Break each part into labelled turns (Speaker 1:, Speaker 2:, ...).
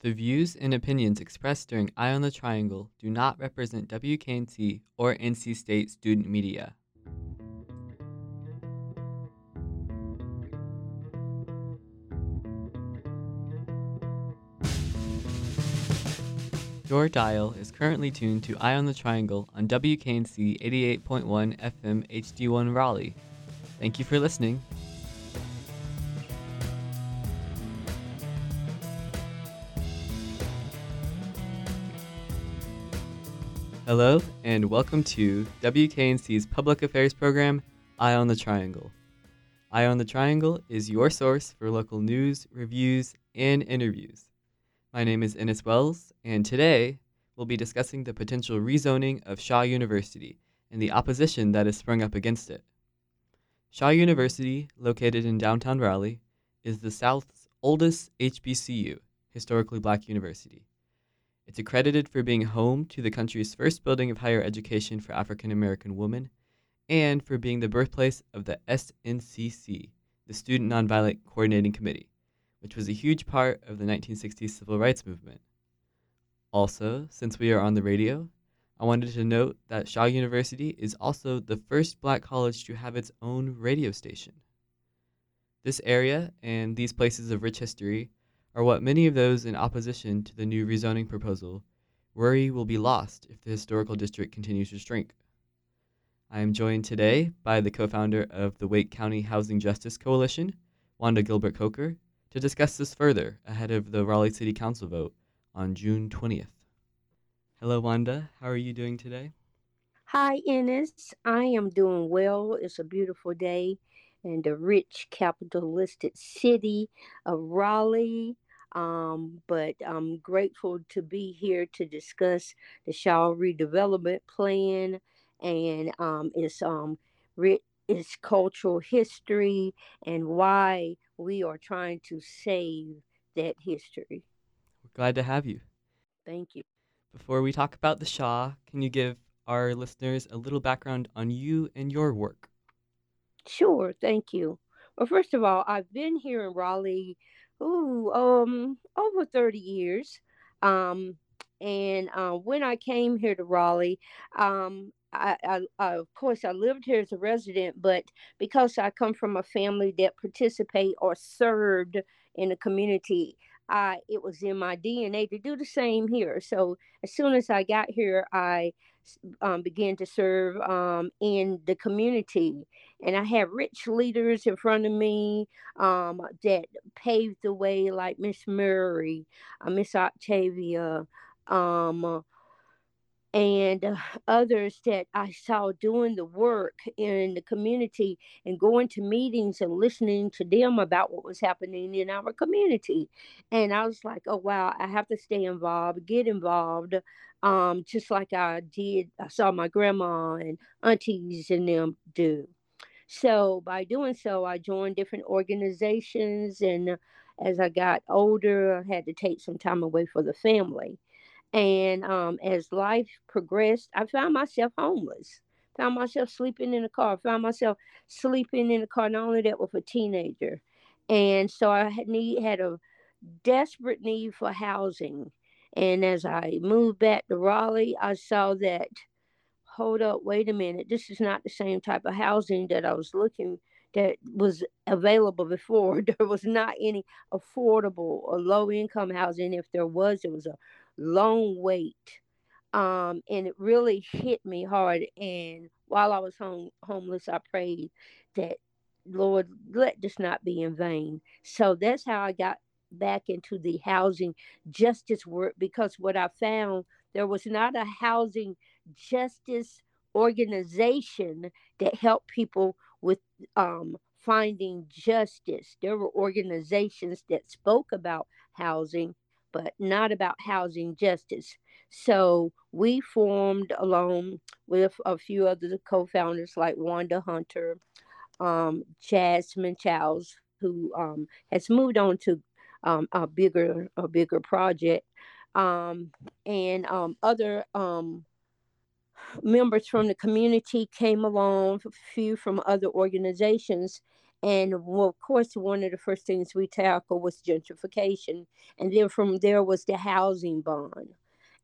Speaker 1: The views and opinions expressed during Eye on the Triangle do not represent WKNC or NC State student media. Your dial is currently tuned to Eye on the Triangle on WKNC 88.1 FM HD1 Raleigh. Thank you for listening. Hello, and welcome to WKNC's Public Affairs program, Eye on the Triangle. Eye on the Triangle is your source for local news, reviews, and interviews. My name is Ennis Wells, and today we'll be discussing the potential rezoning of Shaw University and the opposition that has sprung up against it. Shaw University, located in downtown Raleigh, is the South's oldest HBCU, historically black university. It's accredited for being home to the country's first building of higher education for African American women and for being the birthplace of the SNCC, the Student Nonviolent Coordinating Committee, which was a huge part of the 1960s civil rights movement. Also, since we are on the radio, I wanted to note that Shaw University is also the first black college to have its own radio station. This area and these places of rich history are what many of those in opposition to the new rezoning proposal worry will be lost if the historical district continues to shrink. I am joined today by the co founder of the Wake County Housing Justice Coalition, Wanda Gilbert Coker, to discuss this further ahead of the Raleigh City Council vote on June 20th. Hello, Wanda. How are you doing today?
Speaker 2: Hi, Ennis. I am doing well. It's a beautiful day in the rich capitalistic city of Raleigh. Um, but I'm grateful to be here to discuss the Shaw redevelopment plan and um, its um, its cultural history and why we are trying to save that history.
Speaker 1: We're glad to have you.
Speaker 2: Thank you.
Speaker 1: Before we talk about the Shaw, can you give our listeners a little background on you and your work?
Speaker 2: Sure, thank you. Well, first of all, I've been here in Raleigh, ooh, um, over 30 years. Um, and uh, when I came here to Raleigh, um, I, I, I, of course, I lived here as a resident, but because I come from a family that participate or served in the community, I it was in my DNA to do the same here. So as soon as I got here, I um, began to serve um, in the community. And I had rich leaders in front of me um, that paved the way, like Miss Murray, uh, Miss Octavia, um, and uh, others that I saw doing the work in the community and going to meetings and listening to them about what was happening in our community. And I was like, oh, wow, I have to stay involved, get involved, um, just like I did. I saw my grandma and aunties and them do. So by doing so, I joined different organizations. And as I got older, I had to take some time away for the family. And um, as life progressed, I found myself homeless. Found myself sleeping in a car. Found myself sleeping in a car. Not only that, with a teenager, and so I had need had a desperate need for housing. And as I moved back to Raleigh, I saw that. Hold up, wait a minute. This is not the same type of housing that I was looking that was available before. There was not any affordable or low income housing. If there was, it was a long wait. Um, and it really hit me hard. And while I was home, homeless, I prayed that, Lord, let this not be in vain. So that's how I got back into the housing justice work because what I found there was not a housing justice organization that helped people with um, finding justice. There were organizations that spoke about housing, but not about housing justice. So we formed along with a few other co-founders like Wanda Hunter, um, Jasmine Childs, who um, has moved on to um, a bigger a bigger project, um, and um, other um, members from the community came along, a few from other organizations, And of course, one of the first things we tackled was gentrification. And then from there was the housing bond.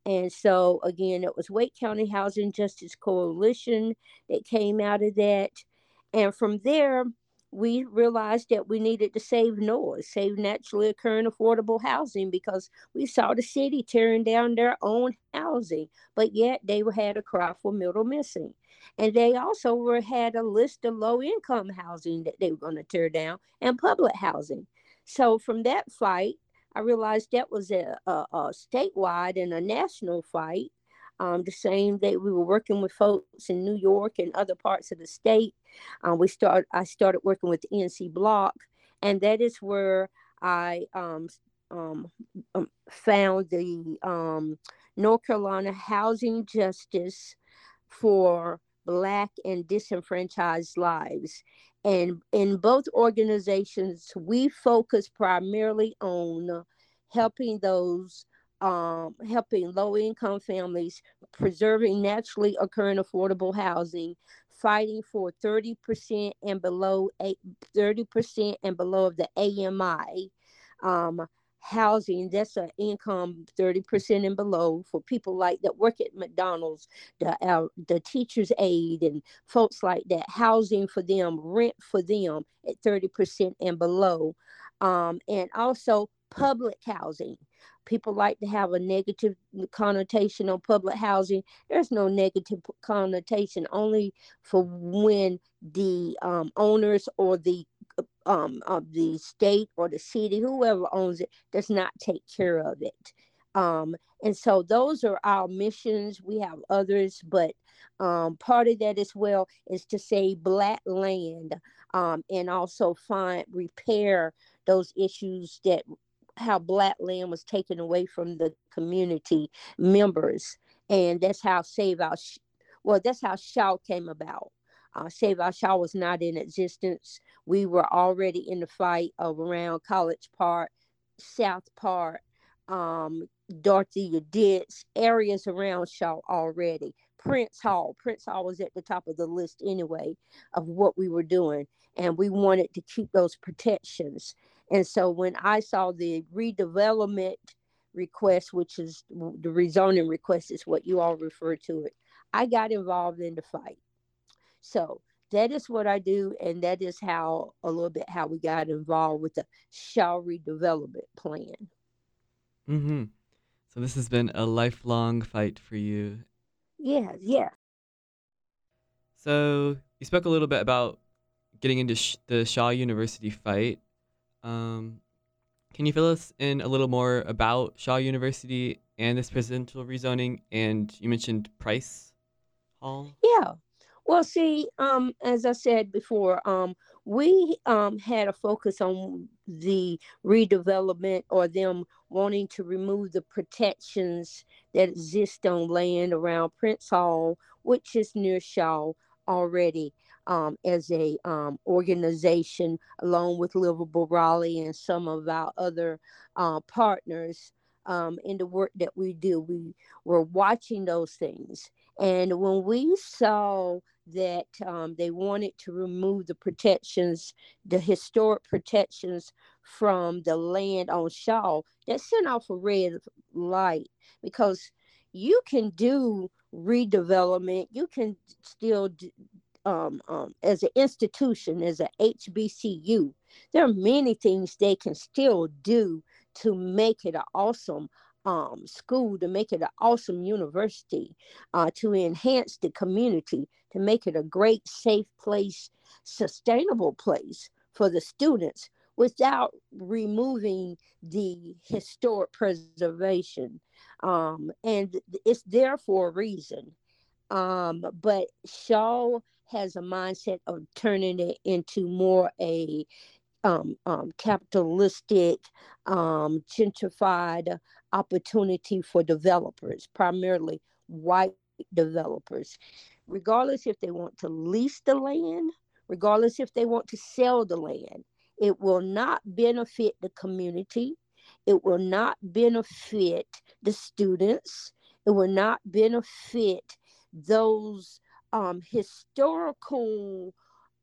Speaker 2: And so, again, it was Wake County Housing Justice Coalition that came out of that. And from there, we realized that we needed to save NOAH, save naturally occurring affordable housing, because we saw the city tearing down their own housing, but yet they had a cry for middle missing. And they also were, had a list of low income housing that they were going to tear down and public housing. So from that fight, I realized that was a, a, a statewide and a national fight. Um, the same day we were working with folks in New York and other parts of the state. Um, we start. I started working with NC Block, and that is where I um, um, um, found the North Carolina Housing Justice for Black and Disenfranchised Lives. And in both organizations, we focus primarily on helping those, um, helping low income families, preserving naturally occurring affordable housing, fighting for 30% and below 30% and below of the AMI. Um, housing that's an income 30% and below for people like that work at mcdonald's the uh, the teachers aid and folks like that. Housing for them rent for them at 30% and below. Um, and also public housing people like to have a negative connotation on public housing there's no negative connotation only for when the um, owners or the um, of the state or the city, whoever owns it, does not take care of it. Um, and so those are our missions. We have others, but um, part of that as well is to save black land um, and also find repair those issues that how black land was taken away from the community members, and that's how Save Our well, that's how Shaw came about. Uh, Save Our Shaw was not in existence. We were already in the fight of around College Park, South Park, um, Dorothea Dix, areas around Shaw already. Prince Hall. Prince Hall was at the top of the list anyway of what we were doing. And we wanted to keep those protections. And so when I saw the redevelopment request, which is the rezoning request, is what you all refer to it, I got involved in the fight. So that is what I do, and that is how a little bit how we got involved with the Shaw redevelopment plan.
Speaker 1: Mm-hmm. So this has been a lifelong fight for you.
Speaker 2: Yeah, yeah.
Speaker 1: So you spoke a little bit about getting into sh- the Shaw University fight. Um, can you fill us in a little more about Shaw University and this presidential rezoning? And you mentioned Prince Hall.
Speaker 2: Yeah. Well, see, um, as I said before, um, we um, had a focus on the redevelopment or them wanting to remove the protections that exist on land around Prince Hall, which is near Shaw already. Um, as a um, organization, along with Livable Raleigh and some of our other uh, partners um, in the work that we do, we were watching those things. And when we saw that um, they wanted to remove the protections, the historic protections from the land on Shaw. That sent off a red light because you can do redevelopment, you can still, um, um, as an institution, as a HBCU, there are many things they can still do to make it an awesome um, school to make it an awesome university, uh, to enhance the community, to make it a great, safe place, sustainable place for the students without removing the historic preservation. Um, and it's there for a reason. Um, but Shaw has a mindset of turning it into more a um, um, capitalistic, um, gentrified opportunity for developers, primarily white developers, regardless if they want to lease the land, regardless if they want to sell the land. It will not benefit the community. It will not benefit the students. It will not benefit those um, historical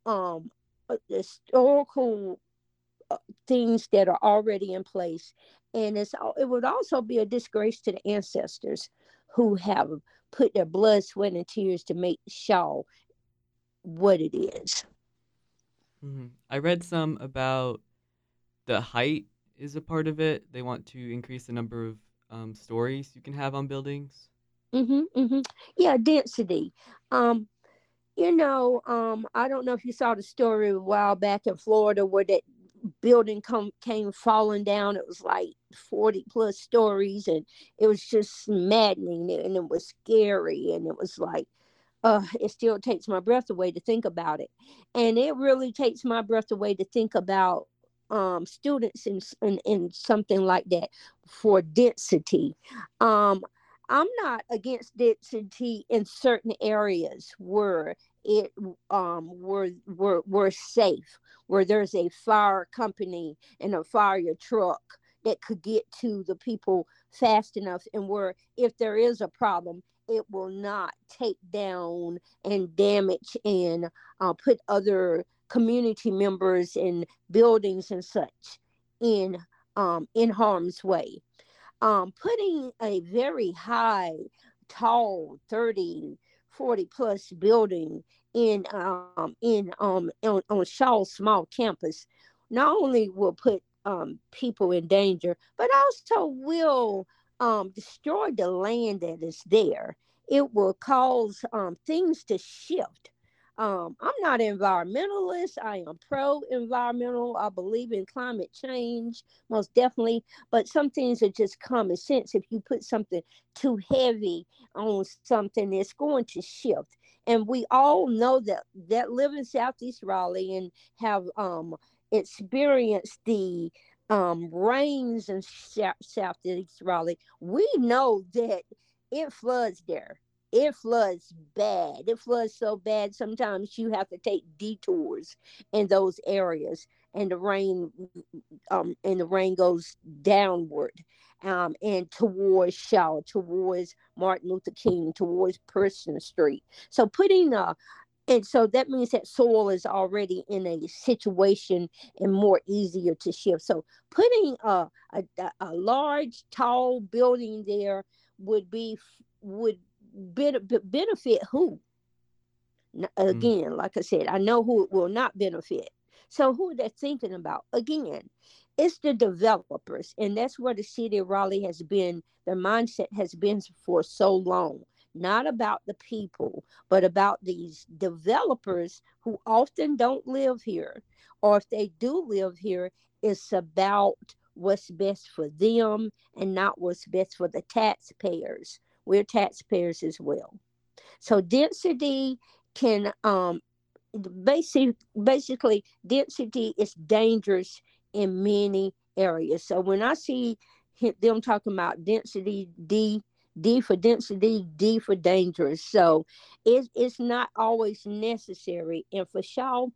Speaker 2: um, uh, historical uh, things that are already in place. And it's, it would also be a disgrace to the ancestors who have put their blood, sweat, and tears to make Shaw what it is.
Speaker 1: Mm-hmm. I read some about the height is a part of it. They want to increase the number of um, stories you can have on buildings.
Speaker 2: Mm-hmm, mm-hmm. Yeah, density. Um, you know, um, I don't know if you saw the story a while back in Florida where that building come came falling down. It was like 40 plus stories and it was just maddening and it was scary and it was like uh, it still takes my breath away to think about it. And it really takes my breath away to think about um, students in, in, in something like that for density. Um, I'm not against density in certain areas where it um were were were safe, where there's a fire company and a fire truck that could get to the people fast enough and where if there is a problem it will not take down and damage and uh, put other community members and buildings and such in um, in harm's way. Um, putting a very high, tall, 30, 40 plus building in um, in um, on, on Shaw's small campus not only will put um, people in danger, but also will um, destroy the land that is there. It will cause um, things to shift. Um, I'm not environmentalist. I am pro environmental. I believe in climate change, most definitely. But some things are just common sense. If you put something too heavy on something, it's going to shift. And we all know that that live in Southeast Raleigh and have um, experienced the um, rains in Southeast Raleigh, we know that it floods there. It floods bad. It floods so bad sometimes you have to take detours in those areas, and the rain, um, and the rain goes downward, um, and towards Shaw, towards Martin Luther King, towards Person Street. So putting a and so that means that soil is already in a situation and more easier to shift so putting a, a, a large tall building there would be would benefit who mm. again mm. like i said i know who it will not benefit so who they're thinking about again it's the developers and that's where the city of raleigh has been their mindset has been for so long not about the people, but about these developers who often don't live here. Or if they do live here, it's about what's best for them and not what's best for the taxpayers. We're taxpayers as well. So density can um basic basically density is dangerous in many areas. So when I see them talking about density D D for density, D for dangerous. So it, it's not always necessary. And for Shaw,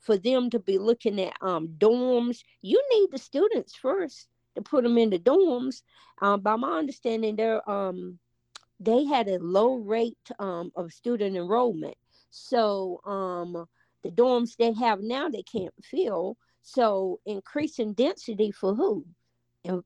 Speaker 2: for them to be looking at um, dorms, you need the students first to put them in the dorms. Um, by my understanding, they're, um, they had a low rate um, of student enrollment. So um, the dorms they have now, they can't fill. So increasing density for who? and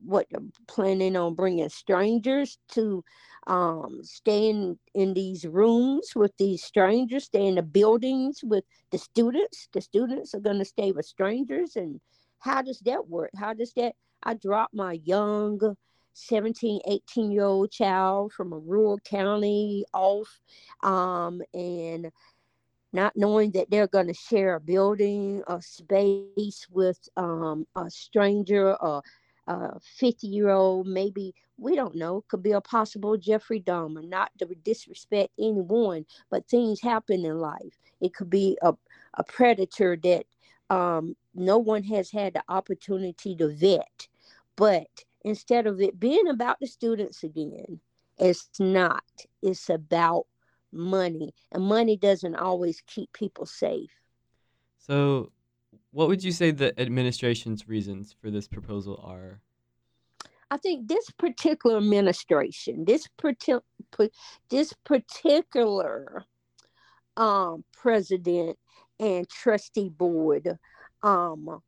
Speaker 2: what they're planning on bringing strangers to um, staying in these rooms with these strangers, stay in the buildings with the students. The students are going to stay with strangers. And how does that work? How does that? I drop my young 17, 18 year old child from a rural county off um, and not knowing that they're going to share a building, a space with um, a stranger, a, a 50 year old, maybe, we don't know, could be a possible Jeffrey Dahmer, not to disrespect anyone, but things happen in life. It could be a, a predator that um, no one has had the opportunity to vet. But instead of it being about the students again, it's not. It's about money, and money doesn't always keep people safe.
Speaker 1: So, what would you say the administration's reasons for this proposal are?
Speaker 2: I think this particular administration, this particular this particular um, president and trustee board. Um,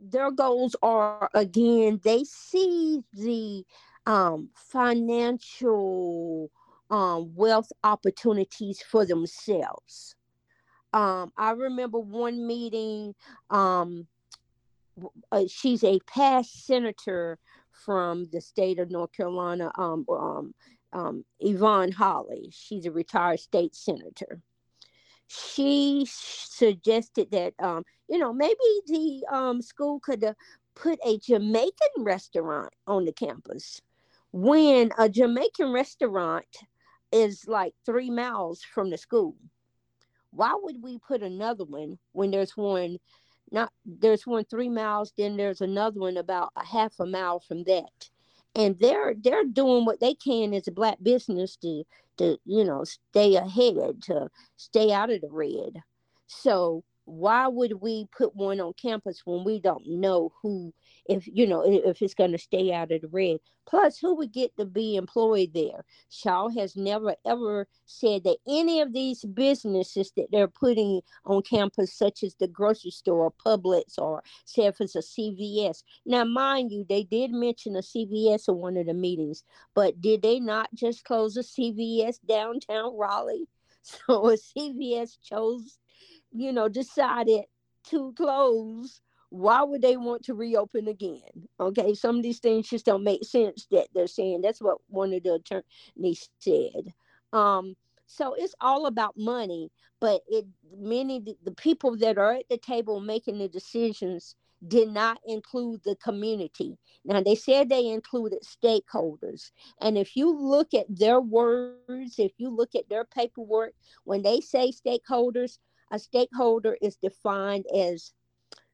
Speaker 2: their goals are again, they see the um, financial um, wealth opportunities for themselves. Um, I remember one meeting. Um, uh, she's a past senator from the state of North Carolina. Um, um, um, Yvonne Holley. She's a retired state senator. She suggested that um, you know maybe the um, school could uh, put a Jamaican restaurant on the campus. When a Jamaican restaurant is like three miles from the school. Why would we put another one when there's one not there's one three miles, then there's another one about a half a mile from that. And they're they're doing what they can as a black business to to, you know, stay ahead, to stay out of the red. So why would we put one on campus when we don't know who if you know if it's going to stay out of the red? Plus who would get to be employed there? Shaw has never ever said that any of these businesses that they're putting on campus such as the grocery store or publix or say if it's a cvs now mind you they did mention a cvs in one of the meetings but did they not just close a cvs downtown raleigh? So a cvs chose you know, decided to close, why would they want to reopen again? Okay, some of these things just don't make sense that they're saying. That's what one of the attorneys said. Um, so it's all about money, but it many the people that are at the table making the decisions did not include the community. Now, they said they included stakeholders. And if you look at their words, if you look at their paperwork, when they say stakeholders, a stakeholder is defined as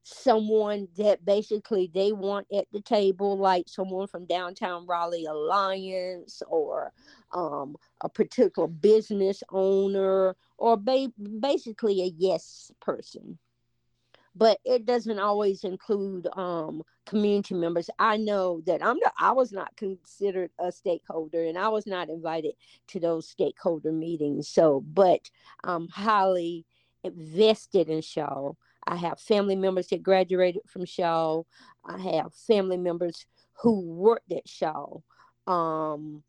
Speaker 2: someone that basically they want at the table, like someone from Downtown Raleigh Alliance or um, a particular business owner or ba- basically a yes person. But it doesn't always include um, community members. I know that I'm I was not considered a stakeholder and I was not invited to those stakeholder meetings. So, but I'm highly vested in Shaw. I have family members that graduated from Shaw. I have family members who worked at Shaw. Um,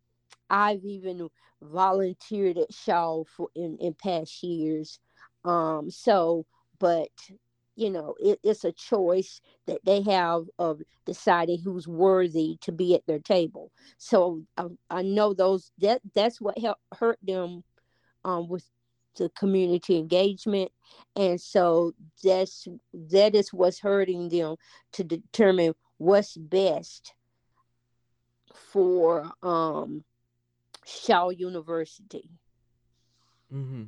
Speaker 2: I've even volunteered at Shaw for in, in past years. Um, so, but you know, it, it's a choice that they have of deciding who's worthy to be at their table. So I, I know those that that's what helped hurt them um, with the community engagement. And so that's that is what's hurting them to determine what's best for um shaw university.
Speaker 1: Mm-hmm.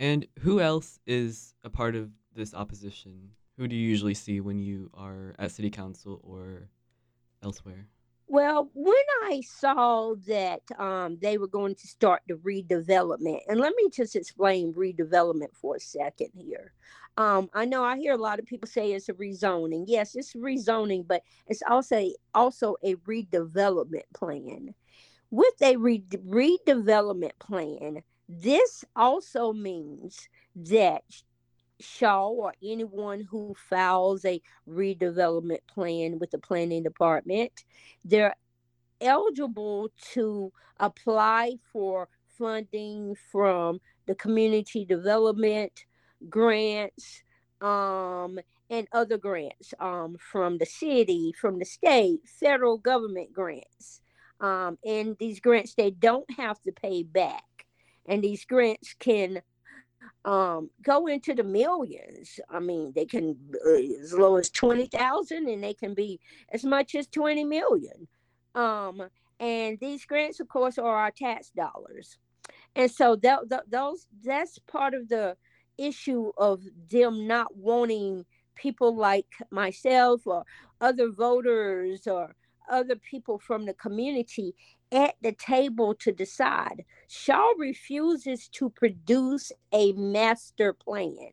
Speaker 1: and who else is a part of this opposition? Who do you usually see when you are at city council or elsewhere
Speaker 2: well, when I saw that um, they were going to start the redevelopment, and let me just explain redevelopment for a second here. Um, I know I hear a lot of people say it's a rezoning. Yes, it's rezoning, but it's also also a redevelopment plan. With a re- redevelopment plan, this also means that Shaw or anyone who files a redevelopment plan with the planning department, they're eligible to apply for funding from the community development grants um, and other grants um, from the city, from the state, federal government grants. Um, and these grants they don't have to pay back. And these grants can um, go into the millions. I mean, they can uh, as low as twenty thousand, and they can be as much as twenty million. Um, and these grants, of course, are our tax dollars, and so that those that's part of the issue of them not wanting people like myself or other voters or other people from the community at the table to decide. Shaw refuses to produce a master plan.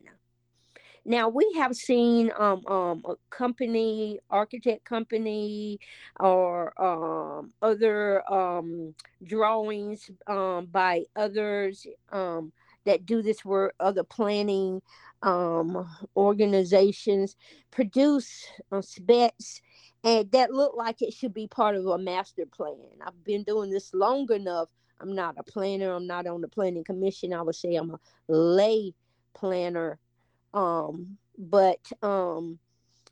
Speaker 2: Now we have seen um, um, a company, architect company, or um, other um, drawings um, by others um, that do this work, other planning organizations produce uh, specs and that looked like it should be part of a master plan. I've been doing this long enough. I'm not a planner. I'm not on the planning commission. I would say I'm a lay planner. Um, but um,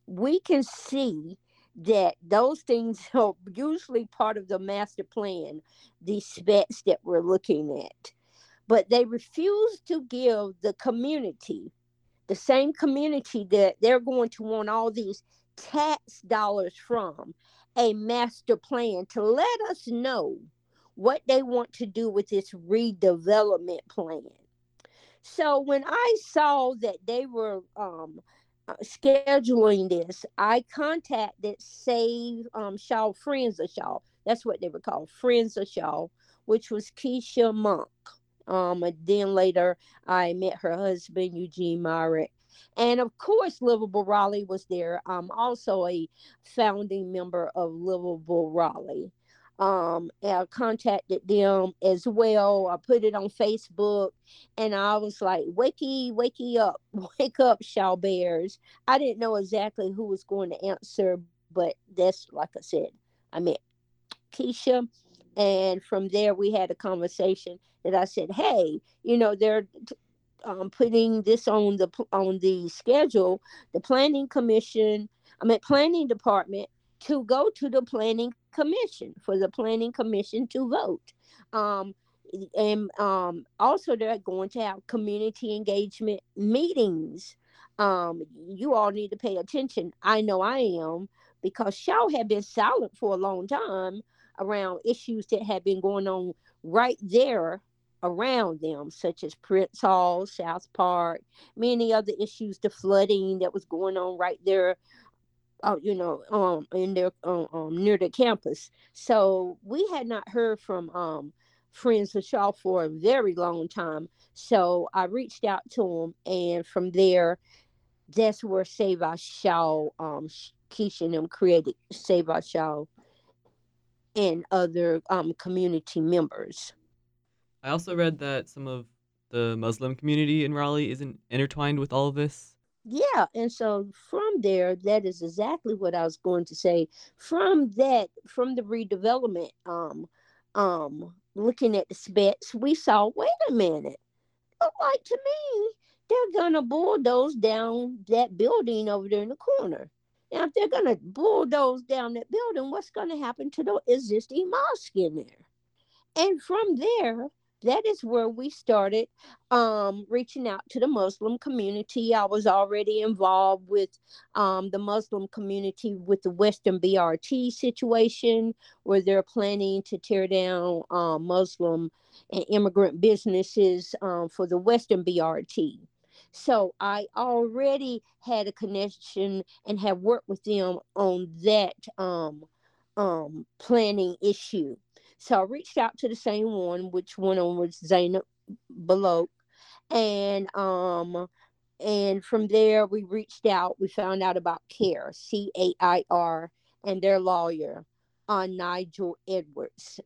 Speaker 2: we can see that those things are usually part of the master plan, these specs that we're looking at. But they refuse to give the community, the same community that they're going to want all these tax dollars from, a master plan to let us know what they want to do with this redevelopment plan. So when I saw that they were um, uh, scheduling this, I contacted Save um, Shaw Friends of Shaw. That's what they were called, Friends of Shaw, which was Keisha Monk. Um, and then later I met her husband, Eugene Myrick. And of course, Livable Raleigh was there. I'm also a founding member of Livable Raleigh um I contacted them as well. I put it on Facebook and I was like, Wakey, wakey up, wake up, Shaw Bears. I didn't know exactly who was going to answer, but that's like I said, I met Keisha. And from there we had a conversation that I said, Hey, you know, they're um, putting this on the on the schedule, the planning commission, I mean planning department to go to the planning commission for the planning commission to vote. Um, and um, also they're going to have community engagement meetings. Um, you all need to pay attention. I know I am because Shaw had been silent for a long time around issues that had been going on right there around them, such as Prince Hall, South Park, many other issues, the flooding that was going on right there uh, you know, um, in their um, um, near the campus. So we had not heard from um, friends of Shaw for a very long time. So I reached out to them, and from there, that's where Save Our Shaw, um, Keisha and them created Save Our Shaw and other um, community members.
Speaker 1: I also read that some of the Muslim community in Raleigh isn't intertwined with all of this.
Speaker 2: Yeah and so from there that is exactly what i was going to say. From that from the redevelopment um um looking at the specs we saw wait a minute. Look like to me they're gonna bulldoze down that building over there in the corner. Now if they're gonna bulldoze down that building what's gonna happen to the existing mosque in there? And from there that is where we started um, reaching out to the Muslim community. I was already involved with um, the Muslim community with the Western BRT situation, where they're planning to tear down um, Muslim and immigrant businesses um, for the Western BRT. So I already had a connection and have worked with them on that um, um, planning issue. So I reached out to the same one, which one was Zainab Balok. And um and from there we reached out, we found out about CAIR, C A I R, and their lawyer, uh, Nigel Edwards.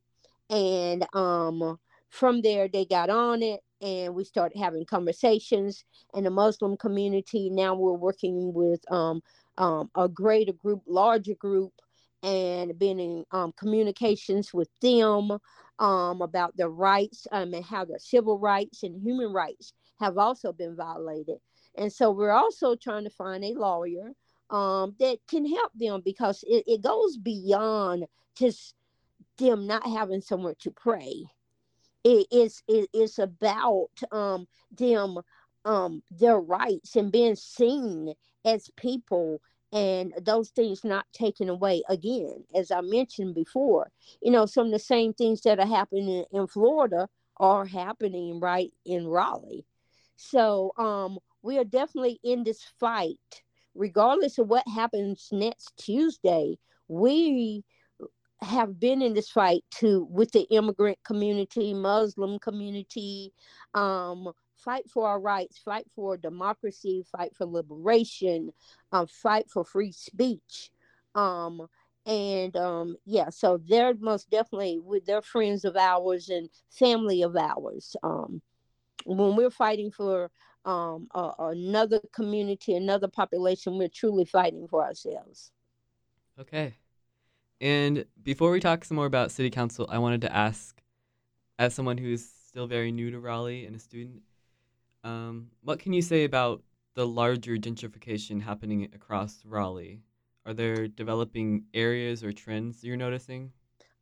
Speaker 2: And um from there they got on it and we started having conversations in the Muslim community. Now we're working with um, um, a greater group, larger group and been in um, communications with them um, about their rights um, and how their civil rights and human rights have also been violated. And so we're also trying to find a lawyer um, that can help them because it, it goes beyond just them not having somewhere to pray. It is it, it's about um, them um, their rights and being seen as people and those things not taken away again as i mentioned before. You know some of the same things that are happening in florida are happening right in raleigh. So um we are definitely in this fight. Regardless of what happens next tuesday we have been in this fight too with the immigrant community muslim community um fight for our rights, fight for democracy, fight for liberation, um, fight for free speech. Um, and um, yeah, so they're most definitely with their friends of ours and family of ours. Um, when we're fighting for um, uh, another community, another population. We're truly fighting for ourselves.
Speaker 1: Okay. And before we talk some more about city council, I wanted to ask, as someone who's still very new to Raleigh and a student, um, what can you say about the larger gentrification happening across Raleigh? Are there developing areas or trends you're noticing?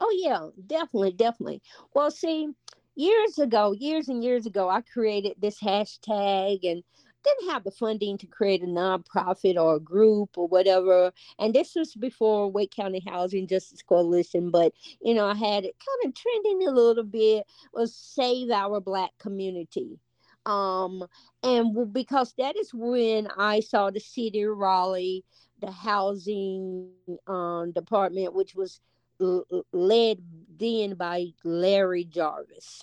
Speaker 2: Oh yeah, definitely, definitely. Well, see, years ago, years and years ago, I created this hashtag and didn't have the funding to create a nonprofit or a group or whatever. And this was before Wake County Housing Justice Coalition, but you know, I had it kind of trending a little bit was save our black community. Um, and because that is when I saw the city of Raleigh, the housing um, department, which was led then by Larry Jarvis.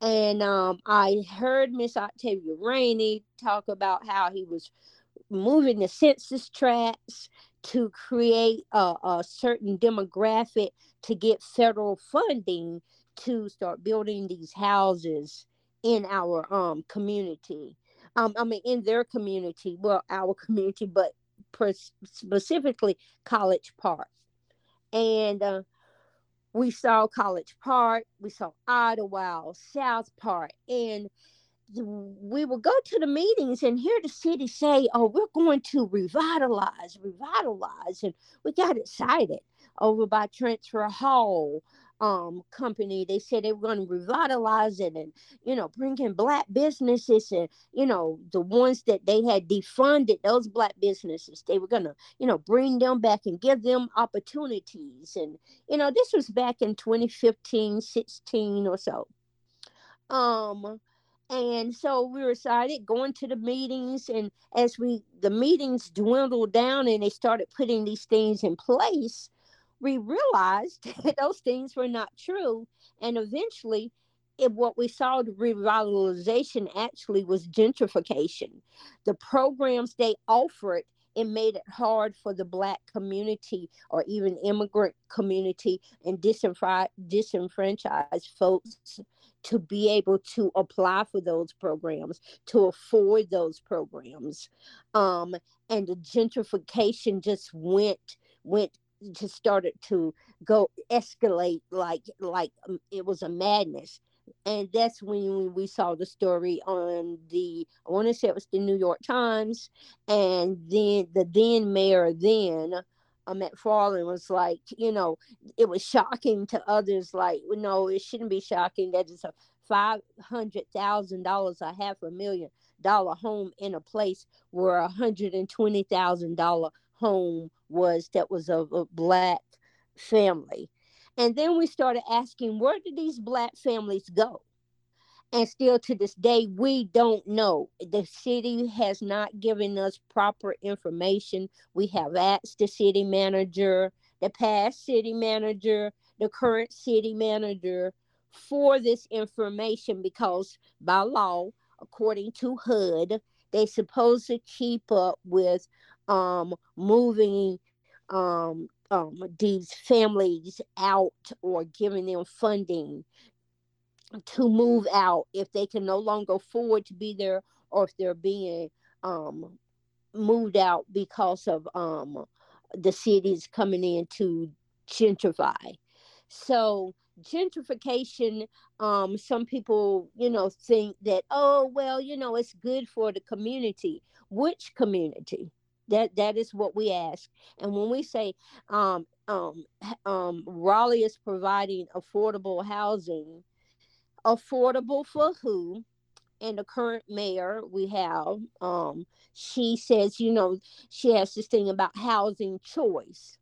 Speaker 2: And um, I heard Miss Octavia Rainey talk about how he was moving the census tracts to create a, a certain demographic to get federal funding to start building these houses in our um community. Um, I mean, in their community, well, our community, but specifically College Park. And uh, we saw College Park, we saw Idlewild, South Park, and we would go to the meetings and hear the city say, "Oh, we're going to revitalize, revitalize," and we got excited over by Transfer Hall um company. They said they were going to revitalize it and you know bring in black businesses and you know the ones that they had defunded those black businesses. They were going to you know bring them back and give them opportunities. And you know this was back in 2015 16 or so. Um and so we were excited going to the meetings. And as we the meetings dwindled down and they started putting these things in place we realized those things were not true. And eventually, it, what we saw the revitalization actually was gentrification. The programs they offered it made it hard for the black community or even immigrant community and disenfranchised folks to be able to apply for those programs to afford those programs um, and the gentrification just went went just started to go escalate like like um, it was a madness and that's when we saw the story on the i want to say it was the new york times and then the then mayor then um, McFarlane was like, you know, it was shocking to others. Like, no, it shouldn't be shocking that it's a five hundred thousand dollars, a half a million dollar home in a place where a hundred and twenty thousand dollar home was that was of a black family. And then we started asking, where did these black families go? And still to this day, we don't know. The city has not given us proper information. We have asked the city manager, the past city manager, the current city manager for this information because by law, according to HUD, they're supposed to keep up with um, moving um, um, these families out or giving them funding to move out if they can no longer afford to be there or if they're being um, moved out because of um, the cities coming in to gentrify. So gentrification um some people you know think that oh well you know it's good for the community which community that that is what we ask. And when we say um, um, um, Raleigh is providing affordable housing, affordable for who? And the current mayor we have, um, she says, you know, she has this thing about housing choice.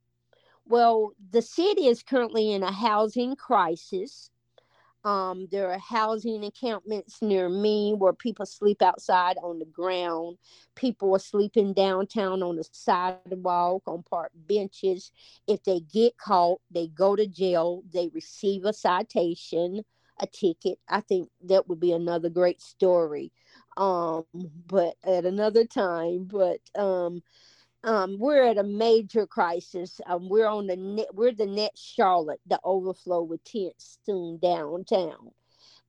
Speaker 2: Well, the city is currently in a housing crisis. Um, there are housing encampments near me where people sleep outside on the ground. People are sleeping downtown on the sidewalk, on park benches. If they get caught, they go to jail. They receive a citation, a ticket. I think that would be another great story. Um, but at another time, but um, um, we're at a major crisis. Um, we're on the net, we're the next Charlotte, the overflow with tents soon downtown,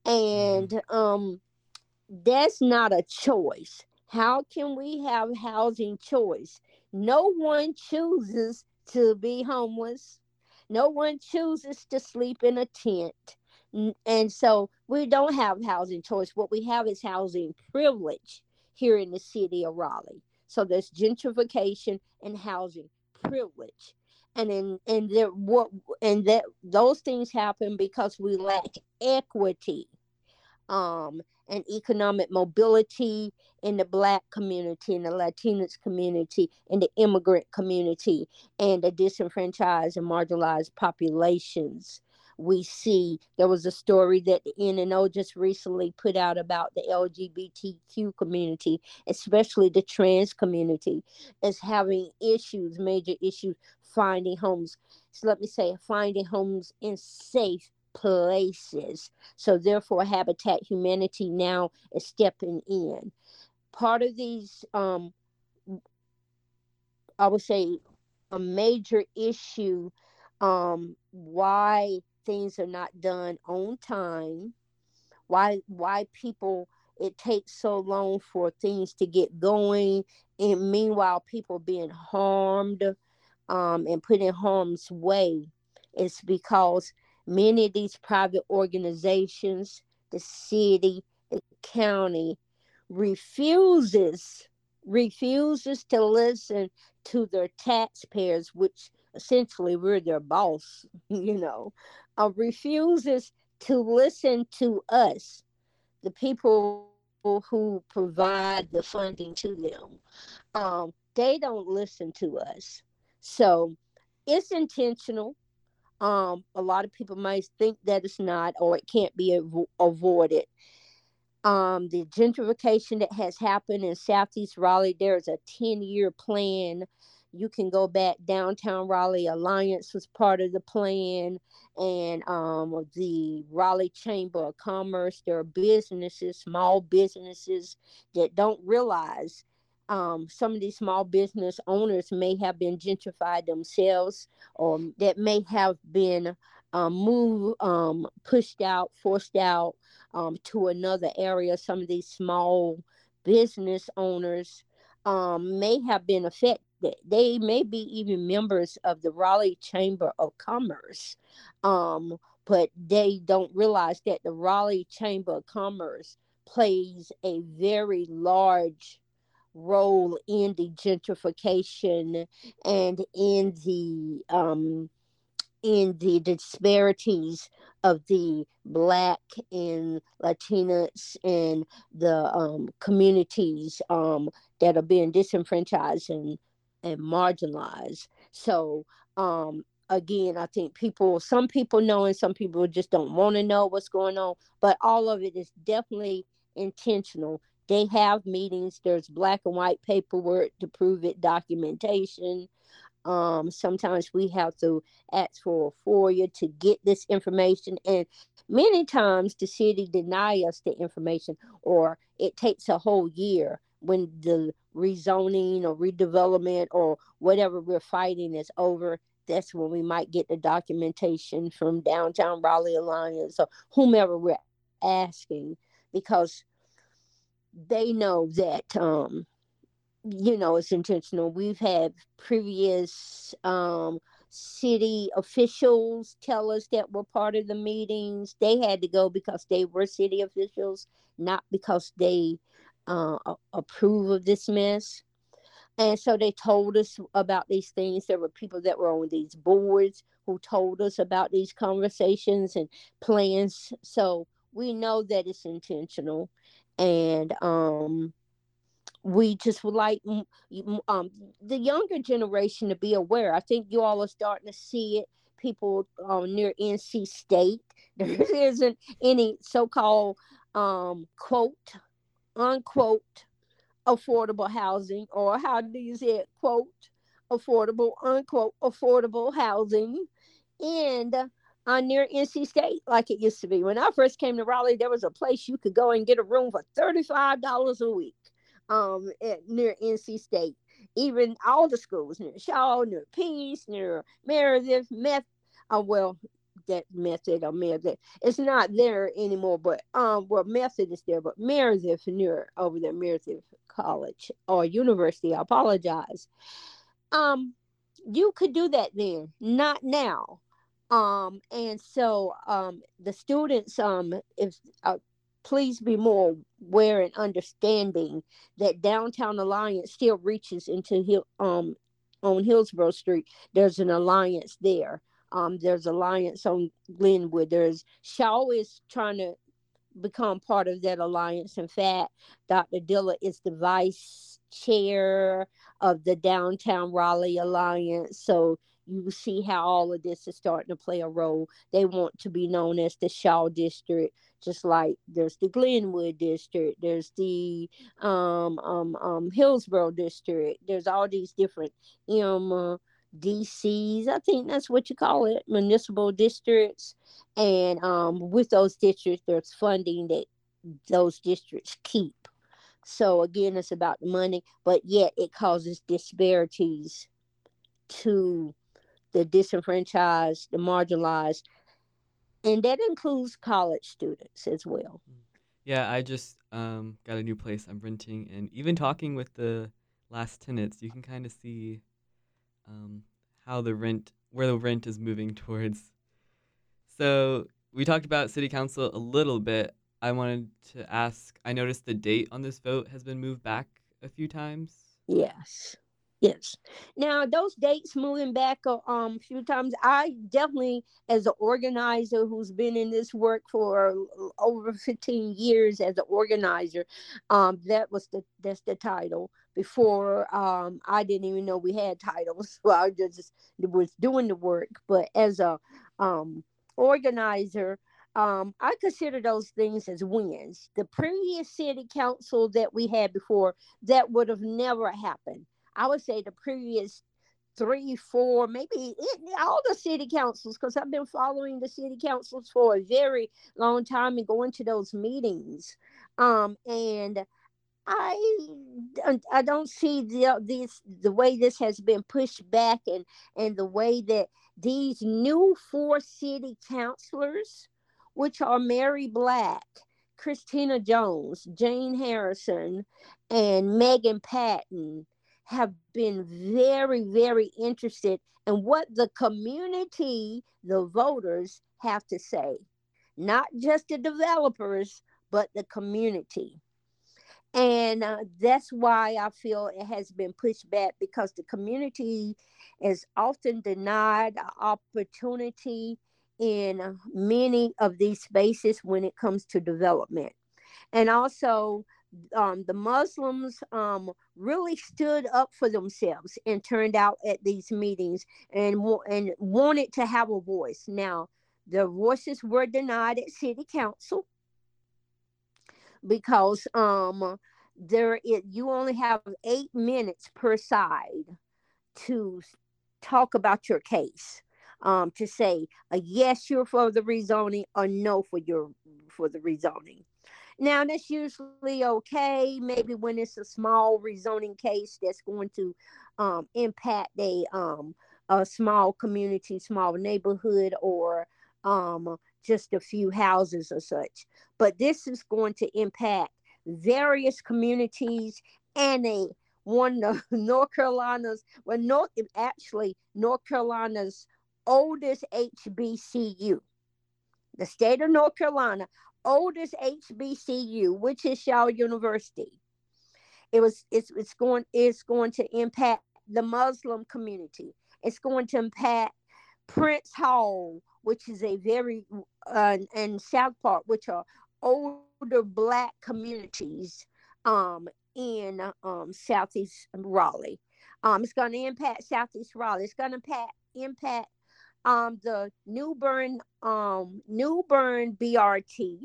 Speaker 2: and mm-hmm. um, that's not a choice. How can we have housing choice? No one chooses to be homeless. No one chooses to sleep in a tent. And so we don't have housing choice. What we have is housing privilege here in the city of Raleigh. So there's gentrification and housing privilege. And in and there what and that those things happen because we lack equity um and economic mobility in the black community in the latinx community in the immigrant community and the disenfranchised and marginalized populations we see there was a story that the N&O just recently put out about the LGBTQ community, especially the trans community, is having issues, major issues finding homes. So let me say, finding homes in safe places. So therefore, Habitat Humanity now is stepping in. Part of these, um, I would say, a major issue um, why things are not done on time, why why people it takes so long for things to get going, and meanwhile people being harmed um, and put in harm's way. It's because many of these private organizations, the city, the county, refuses refuses to listen to their taxpayers, which essentially we're their boss, you know, uh, refuses to listen to us, the people who provide the funding to them. Um, they don't listen to us. So it's intentional. Um, a lot of people might think that it's not, or it can't be avo- avoided. Um, the gentrification that has happened in Southeast Raleigh, there is a 10 year plan you can go back downtown Raleigh Alliance was part of the plan and um, the Raleigh Chamber of Commerce. There are businesses, small businesses that don't realize um, some of these small business owners may have been gentrified themselves or that may have been um, moved, um, pushed out, forced out um, to another area. Some of these small business owners um, may have been affected they may be even members of the Raleigh Chamber of Commerce, um, but they don't realize that the Raleigh Chamber of Commerce plays a very large role in the gentrification and in the um, in the disparities of the black and latinas and the um, communities um, that are being disenfranchised and and marginalized. So um, again, I think people, some people know and some people just don't want to know what's going on, but all of it is definitely intentional. They have meetings, there's black and white paperwork to prove it, documentation. Um, sometimes we have to ask for a FOIA to get this information, and many times the city deny us the information, or it takes a whole year when the rezoning or redevelopment or whatever we're fighting is over, that's when we might get the documentation from Downtown Raleigh Alliance or whomever we're asking because they know that um, you know it's intentional. We've had previous um, city officials tell us that were part of the meetings. They had to go because they were city officials, not because they uh, approve of this mess. And so they told us about these things. There were people that were on these boards who told us about these conversations and plans. So we know that it's intentional. And um, we just would like um, the younger generation to be aware. I think you all are starting to see it. People um, near NC State, there isn't any so called um, quote unquote affordable housing or how do you say it quote affordable unquote affordable housing and uh, near NC State like it used to be. When I first came to Raleigh, there was a place you could go and get a room for $35 a week um, at, near NC State. Even all the schools near Shaw, near Peace, near Meredith, Meth, uh, well, that method or method. It's not there anymore, but um, well, method is there, but Meredith near over there, Meredith College or University. I apologize. Um, you could do that then, not now. Um, and so um, the students, um, if uh, please be more aware and understanding that Downtown Alliance still reaches into Hill, um on Hillsborough Street. There's an alliance there. Um, there's alliance on Glenwood. There's Shaw is trying to become part of that alliance. In fact, Dr. Dillard is the vice chair of the Downtown Raleigh Alliance. So you see how all of this is starting to play a role. They want to be known as the Shaw District, just like there's the Glenwood District, there's the um, um, um, Hillsborough District, there's all these different you uh, DCs, I think that's what you call it, municipal districts. And um, with those districts, there's funding that those districts keep. So again, it's about the money, but yet it causes disparities to the disenfranchised, the marginalized, and that includes college students as well.
Speaker 1: Yeah, I just um, got a new place I'm renting, and even talking with the last tenants, you can kind of see um, how the rent, where the rent is moving towards. So we talked about city council a little bit. I wanted to ask. I noticed the date on this vote has been moved back a few times.
Speaker 2: Yes. Yes. Now those dates moving back a um, few times, I definitely, as an organizer who's been in this work for over 15 years as an organizer, um, that was the that's the title. Before um, I didn't even know we had titles, so I just was doing the work. But as a um, organizer, um, I consider those things as wins. The previous city council that we had before, that would have never happened I would say the previous three, four, maybe it, all the city councils, because I've been following the city councils for a very long time and going to those meetings. Um, and I I don't see the uh, this the way this has been pushed back and and the way that these new four city councilors, which are Mary Black, Christina Jones, Jane Harrison, and Megan Patton, have been very, very interested in what the community, the voters, have to say. Not just the developers, but the community. And uh, that's why I feel it has been pushed back because the community is often denied opportunity in many of these spaces when it comes to development. And also, um, the Muslims um, really stood up for themselves and turned out at these meetings and and wanted to have a voice. Now, the voices were denied at City Council because um, there it, you only have eight minutes per side to talk about your case. Um, to say a yes, you're for the rezoning, or no for your for the rezoning. Now, that's usually okay, maybe when it's a small rezoning case that's going to um, impact a, um, a small community, small neighborhood, or um, just a few houses or such. But this is going to impact various communities and a one of North Carolina's, well, North actually North Carolina's oldest HBCU. The state of North Carolina oldest HBCU, which is Shaw University. It was it's it's going it's going to impact the Muslim community. It's going to impact Prince Hall, which is a very uh, and South Park, which are older black communities um, in um, Southeast Raleigh. Um, it's going to impact Southeast Raleigh. It's going to impact impact um, the New Bern um, New Bern BRT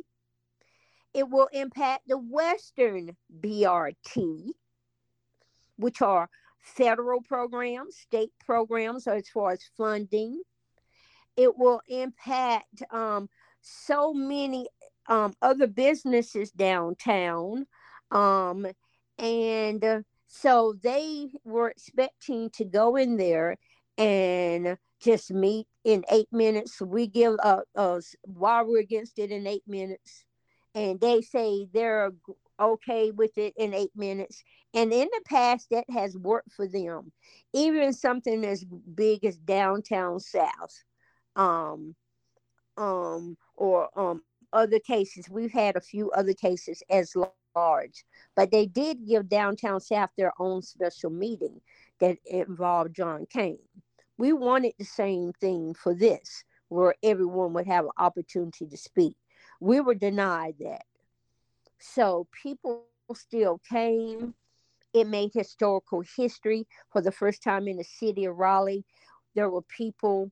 Speaker 2: it will impact the Western BRT, which are federal programs, state programs as far as funding. It will impact um, so many um, other businesses downtown. Um, and uh, so they were expecting to go in there and just meet in eight minutes. We give uh, uh while we're against it in eight minutes, and they say they're okay with it in eight minutes. And in the past, that has worked for them. Even something as big as downtown South, um, um, or um, other cases. We've had a few other cases as large, but they did give downtown South their own special meeting that involved John Kane. We wanted the same thing for this, where everyone would have an opportunity to speak. We were denied that. So people still came. It made historical history for the first time in the city of Raleigh. There were people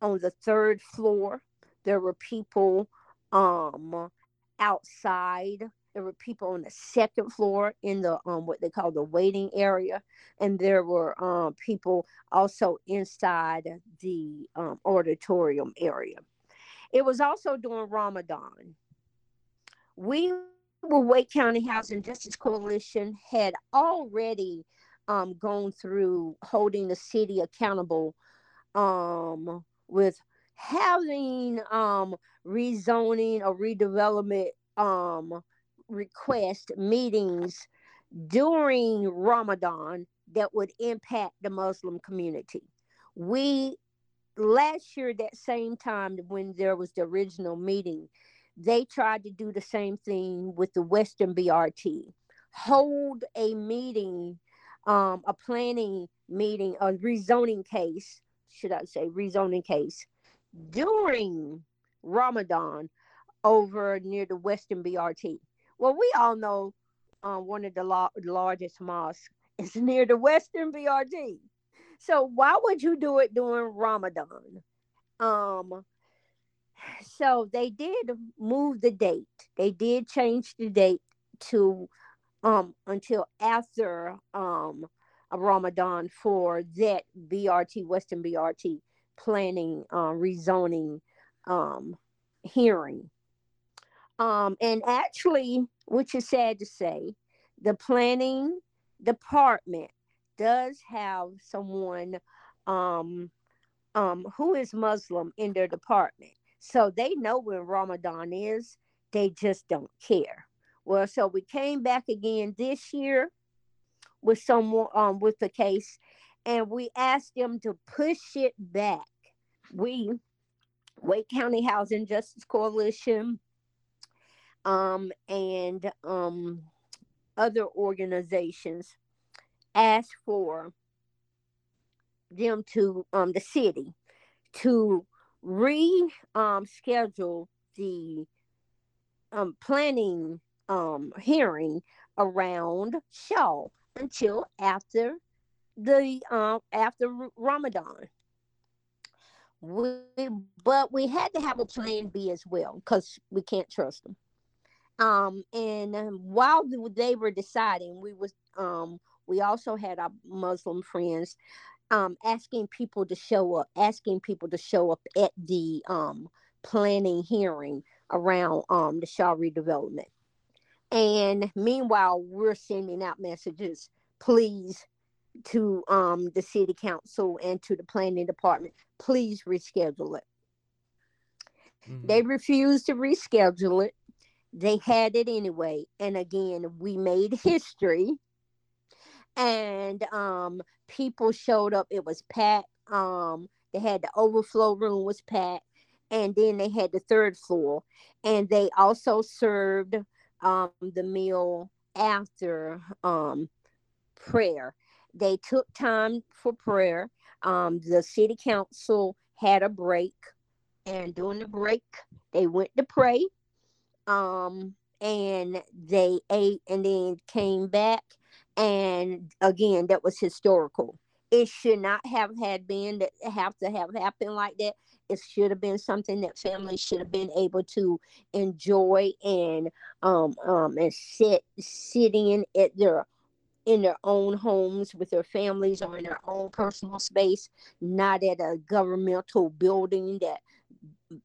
Speaker 2: on the third floor. There were people um, outside there were people on the second floor in the um, what they call the waiting area, and there were um, people also inside the um, auditorium area. It was also during Ramadan. We were Wake County Housing Justice Coalition had already um, gone through holding the city accountable um, with having um, rezoning or redevelopment um, request meetings during Ramadan that would impact the Muslim community. We last year that same time when there was the original meeting, they tried to do the same thing with the Western BRT. Hold a meeting, um, a planning meeting, a rezoning case, should I say, rezoning case during Ramadan over near the Western BRT. Well, we all know um, one of the la- largest mosques is near the Western BRT. So why would you do it during Ramadan? Um, so they did move the date. They did change the date to um until after um Ramadan for that BRT Western BRT planning uh, rezoning um hearing. Um, and actually, which is sad to say, the planning department does have someone um, um, who is Muslim in their department. So they know when Ramadan is, they just don't care. Well, so we came back again this year with someone um, with the case, and we asked them to push it back. We, Wake County Housing Justice Coalition, um, and um, other organizations asked for them to um, the city to reschedule um, the um, planning um, hearing around Shaw until after the uh, after Ramadan. We, but we had to have a plan B as well because we can't trust them. Um, and um, while they were deciding, we was um, we also had our Muslim friends um, asking people to show up, asking people to show up at the um, planning hearing around um, the Shaw redevelopment. And meanwhile, we're sending out messages, please, to um, the city council and to the planning department, please reschedule it. Mm-hmm. They refused to reschedule it. They had it anyway. And again we made history. And um people showed up. It was packed. Um they had the overflow room was packed. And then they had the third floor. And they also served um the meal after um prayer they took time for prayer um the city council had a break and during the break they went to pray um, and they ate and then came back. And again, that was historical. It should not have had been that have to have happened like that. It should have been something that families should have been able to enjoy and um um and sit sitting at their in their own homes with their families or in their own personal space, not at a governmental building that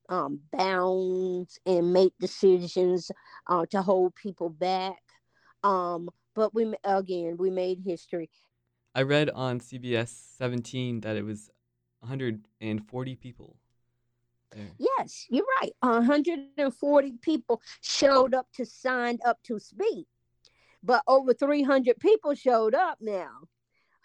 Speaker 2: um, bounds and make decisions uh, to hold people back. Um, but we again we made history.
Speaker 1: I read on CBS 17 that it was 140 people.
Speaker 2: There. Yes, you're right. 140 people showed up to sign up to speak, but over 300 people showed up now.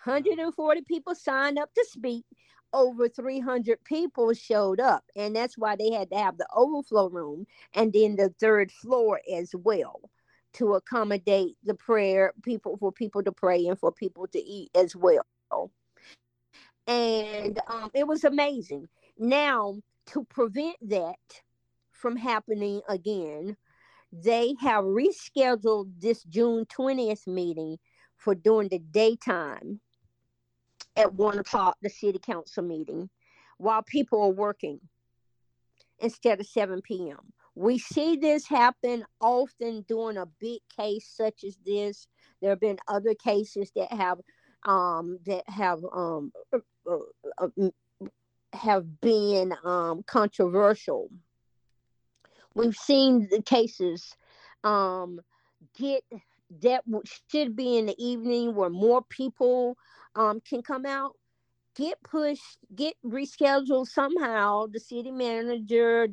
Speaker 2: 140 people signed up to speak. Over 300 people showed up, and that's why they had to have the overflow room and then the third floor as well to accommodate the prayer people for people to pray and for people to eat as well. And um, it was amazing. Now, to prevent that from happening again, they have rescheduled this June 20th meeting for during the daytime at one o'clock, the city council meeting, while people are working instead of 7 p.m. We see this happen often during a big case such as this. There have been other cases that have um, that have um, uh, uh, uh have been um, controversial. We've seen the cases um, get that should be in the evening where more people um, can come out get pushed, get rescheduled somehow. The city manager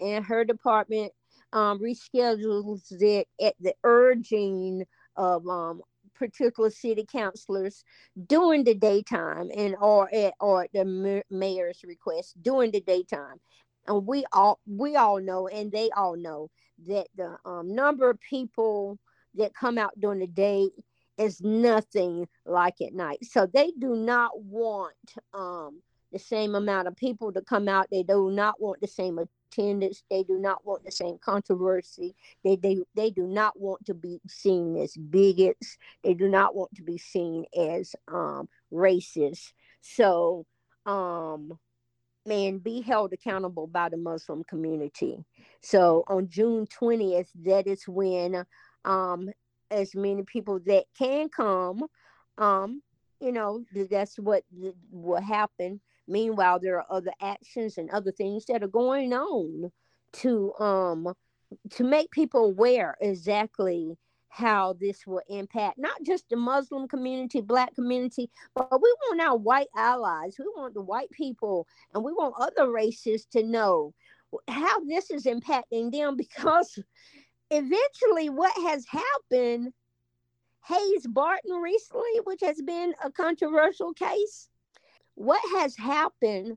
Speaker 2: and her department um, reschedules it at the urging of um, particular city councilors during the daytime and or at or at the mayor's request during the daytime and we all we all know and they all know that the um, number of people that come out during the day is nothing like at night so they do not want um, the same amount of people to come out they do not want the same attendance. They do not want the same controversy. They, they, they do not want to be seen as bigots. They do not want to be seen as um, racist. So, um, man, be held accountable by the Muslim community. So on June 20th, that is when um, as many people that can come, um, you know, that's what will happen. Meanwhile, there are other actions and other things that are going on to um to make people aware exactly how this will impact not just the Muslim community, black community, but we want our white allies. We want the white people and we want other races to know how this is impacting them because eventually what has happened Hayes Barton recently, which has been a controversial case, what has happened,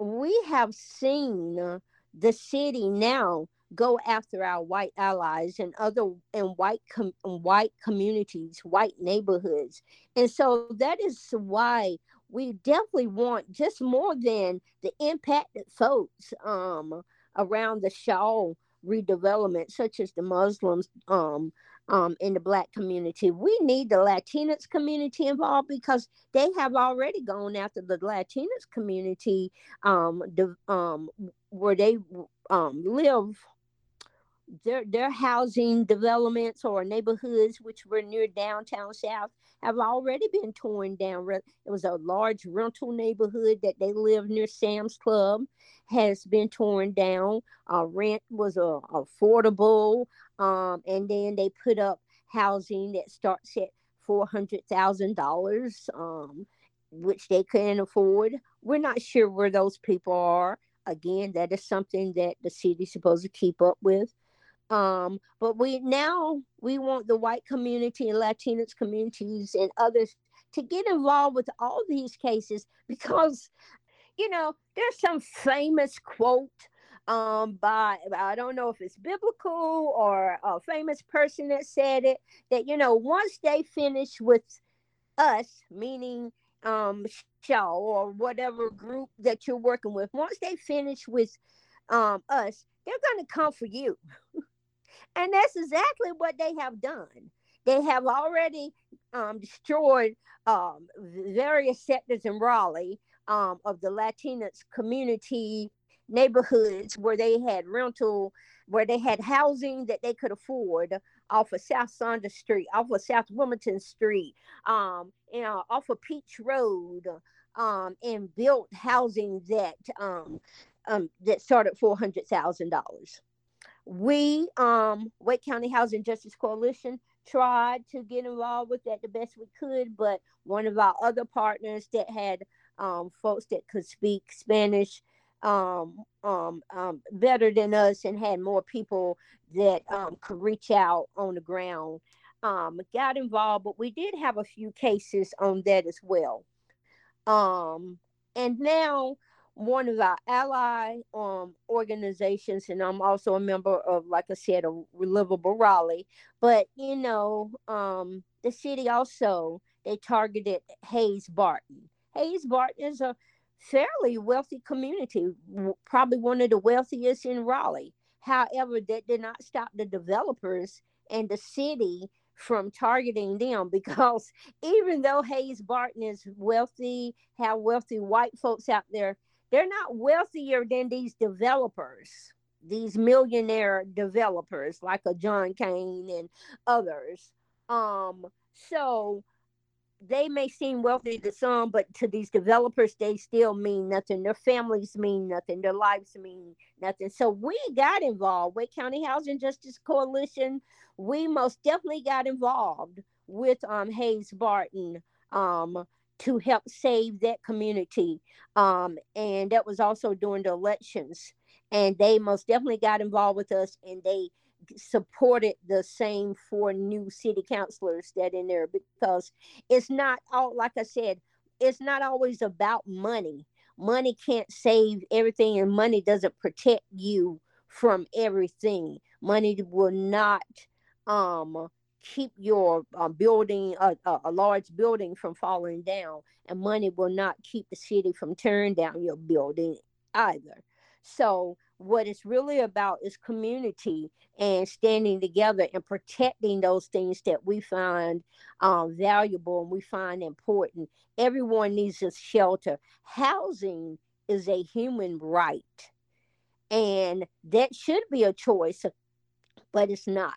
Speaker 2: we have seen the city now go after our white allies and other and white com, white communities, white neighborhoods. And so that is why we definitely want just more than the impacted folks um, around the Shaw redevelopment, such as the Muslims um, um, in the Black community. We need the Latinx community involved because they have already gone after the Latinx community um, the, um, where they um, live their their housing developments or neighborhoods which were near downtown south have already been torn down. It was a large rental neighborhood that they lived near sam's club has been torn down. Uh, rent was uh, affordable um, and then they put up housing that starts at $400000 um, which they couldn't afford. We're not sure where those people are. Again that is something that the city's supposed to keep up with um, but we now we want the white community and Latinx communities and others to get involved with all these cases because, you know, there's some famous quote um, by I don't know if it's biblical or a famous person that said it that you know once they finish with us, meaning um, Shaw or whatever group that you're working with, once they finish with um, us, they're going to come for you. And that's exactly what they have done. They have already um, destroyed um, various sectors in Raleigh um, of the Latinx community neighborhoods where they had rental, where they had housing that they could afford off of South Saunders Street, off of South Wilmington Street, um, you know, off of Peach Road, um, and built housing that um, um, that started four hundred thousand dollars we um wake county housing justice coalition tried to get involved with that the best we could but one of our other partners that had um, folks that could speak Spanish um, um, um, better than us and had more people that um, could reach out on the ground. Um, got involved, but we did have a few cases on that as well. And now one of our ally um, organizations, and I'm also a member of, like I said, a Livable Raleigh. But you know, um, the city also they targeted Hayes Barton. Hayes Barton is a fairly wealthy community, probably one of the wealthiest in Raleigh. However, that did not stop the developers and the city from targeting them because even though Hayes Barton is wealthy, have wealthy white folks out there, they're not wealthier than these developers, these millionaire developers like a John Kane and others. Um, so they may seem wealthy to some, but to these developers, they still mean nothing. Their families mean nothing. Their lives mean nothing. So we got involved. Wake County Housing Justice Coalition, we most definitely got involved with um, Hayes Barton um, to help save that community. Um, and that was also during the elections. And they most definitely got involved with us and they supported the same four new city councilors that in there because it's not all like I said, it's not always about money. Money can't save everything, and money doesn't protect you from everything. Money will not um keep your uh, building a, a, a, large building from falling down and money will not keep the city from tearing down your building either so what it's really about is community and standing together and protecting those things that we find um, valuable and we find important. Everyone needs a shelter. Housing is a human right, and that should be a choice, but it's not.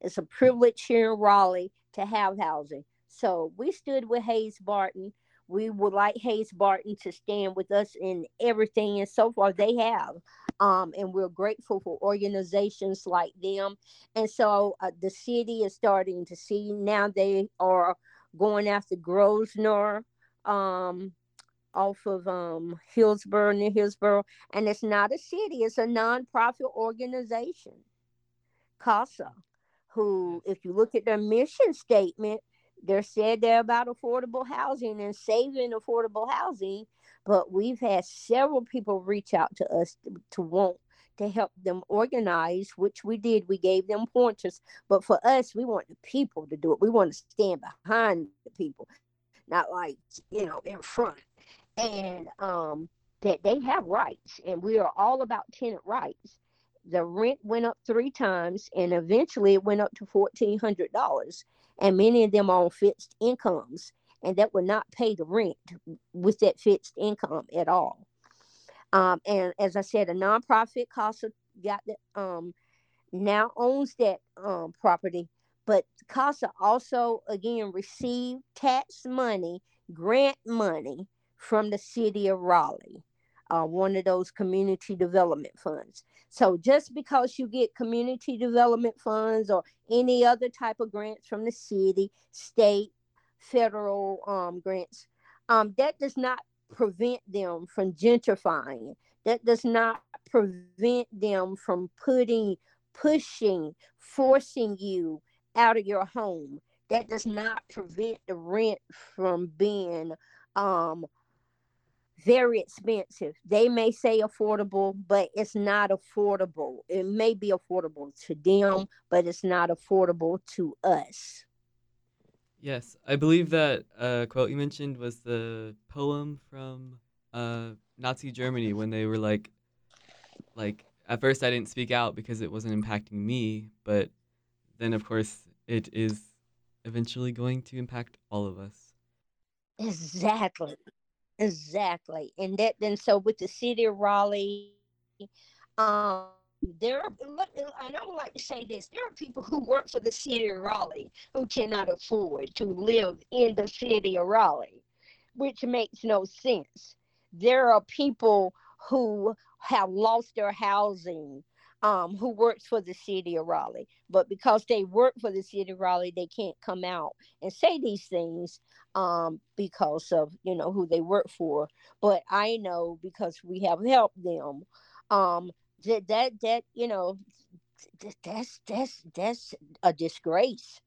Speaker 2: It's a privilege here in Raleigh to have housing. So we stood with Hayes Barton we would like Hayes Barton to stand with us in everything, and so far they have. Um, and we're grateful for organizations like them. And so uh, the city is starting to see now they are going after Grosvenor um, off of um, Hillsborough, near Hillsborough. And it's not a city, it's a nonprofit organization, CASA, who, if you look at their mission statement, they're said they're about affordable housing and saving affordable housing, but we've had several people reach out to us to, to want to help them organize, which we did. We gave them pointers, but for us, we want the people to do it. We want to stand behind the people, not like you know in front, and um, that they have rights, and we are all about tenant rights. The rent went up three times, and eventually it went up to fourteen hundred dollars and many of them are on fixed incomes and that would not pay the rent with that fixed income at all. Um, and as I said, a nonprofit CASA got that um, now owns that um, property, but CASA also again received tax money, grant money from the city of Raleigh, uh, one of those community development funds. So just because you get community development funds or any other type of grants from the city, state, federal um, grants, um, that does not prevent them from gentrifying. That does not prevent them from putting, pushing, forcing you out of your home. That does not prevent the rent from being um, very expensive. They may say affordable, but it's not affordable. It may be affordable to them, but it's not affordable to us.
Speaker 1: Yes, I believe that uh, quote you mentioned was the poem from uh, Nazi Germany when they were like, like at first I didn't speak out because it wasn't impacting me, but then of course it is eventually going to impact all of us.
Speaker 2: Exactly. Exactly. And that then so with the city of Raleigh, um, there are, and I would like to say this there are people who work for the city of Raleigh who cannot afford to live in the city of Raleigh, which makes no sense. There are people who have lost their housing um, who works for the city of Raleigh. But because they work for the city of Raleigh, they can't come out and say these things um, because of you know who they work for. But I know because we have helped them. Um, that that that you know that's that's that's a disgrace.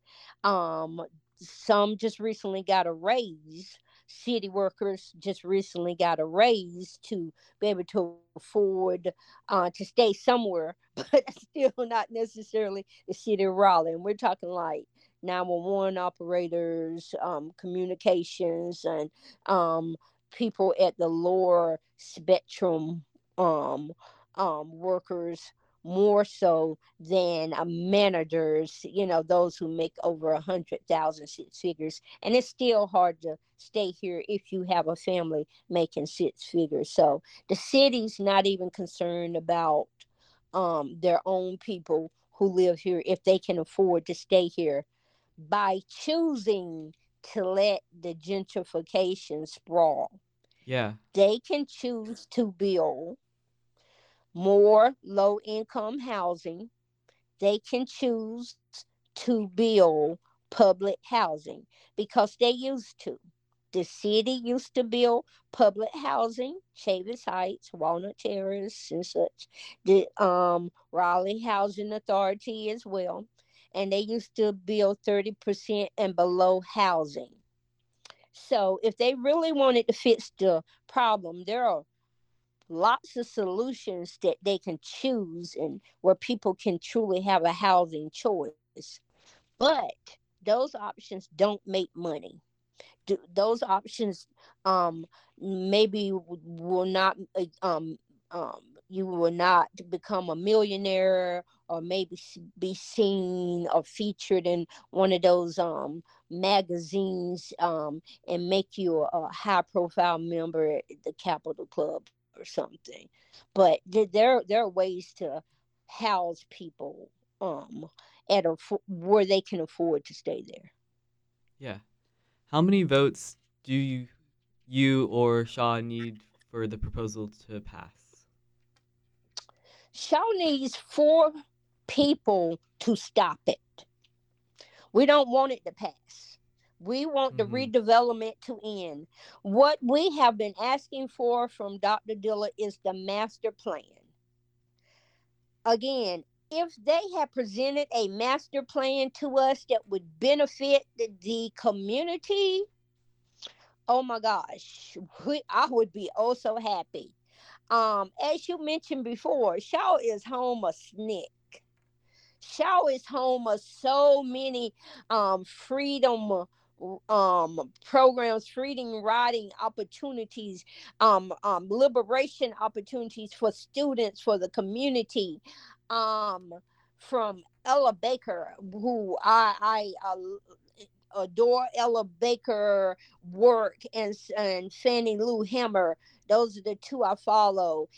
Speaker 2: Um, some just recently got a raise city workers just recently got a raise to be able to afford uh, to stay somewhere, but still not necessarily the city of Raleigh. And we're talking like 911 operators, um, communications, and um, people at the lower spectrum um, um, workers more so than uh, managers, you know, those who make over a hundred thousand six figures. And it's still hard to stay here if you have a family making six figures. So the city's not even concerned about um, their own people who live here if they can afford to stay here by choosing to let the gentrification sprawl.
Speaker 1: Yeah.
Speaker 2: They can choose to build more low income housing. They can choose to build public housing because they used to. The city used to build public housing, Chavis Heights, Walnut Terrace, and such. The um, Raleigh Housing Authority as well. And they used to build 30% and below housing. So if they really wanted to fix the problem, there are lots of solutions that they can choose and where people can truly have a housing choice. But those options don't make money. Those options um, maybe will not uh, um, um, you will not become a millionaire or maybe be seen or featured in one of those um, magazines um, and make you a, a high profile member at the Capital Club or something. But there there are ways to house people um at a where they can afford to stay there.
Speaker 1: Yeah. How many votes do you you or Shaw need for the proposal to pass?
Speaker 2: Shaw needs four people to stop it. We don't want it to pass. We want the mm-hmm. redevelopment to end. What we have been asking for from Dr. Dillard is the master plan. Again, if they had presented a master plan to us that would benefit the, the community, oh my gosh, we, I would be oh so happy. Um, as you mentioned before, Shaw is home of SNCC. Shaw is home of so many um, freedom um, programs, reading, writing opportunities, um, um, liberation opportunities for students, for the community. Um, from Ella Baker, who I, I uh, adore Ella Baker work, and, and Fannie Lou Hamer. Those are the two I follow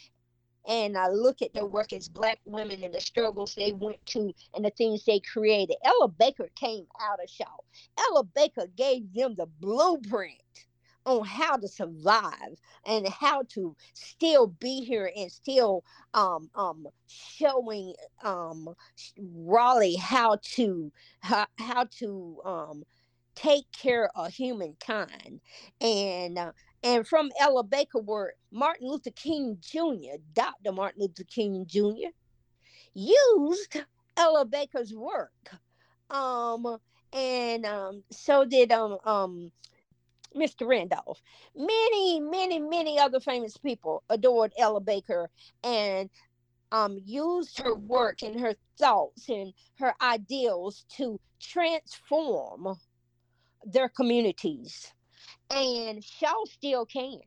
Speaker 2: and I look at their work as black women and the struggles they went to and the things they created. Ella Baker came out of Shaw. Ella Baker gave them the blueprint on how to survive and how to still be here and still um, um, showing um, Raleigh how to how, how to um, take care of humankind and uh, and from Ella Baker were Martin Luther King Jr., Dr. Martin Luther King Jr., used Ella Baker's work. Um, and um, so did um, um, Mr. Randolph. Many, many, many other famous people adored Ella Baker and um, used her work and her thoughts and her ideals to transform their communities and Shaw still can.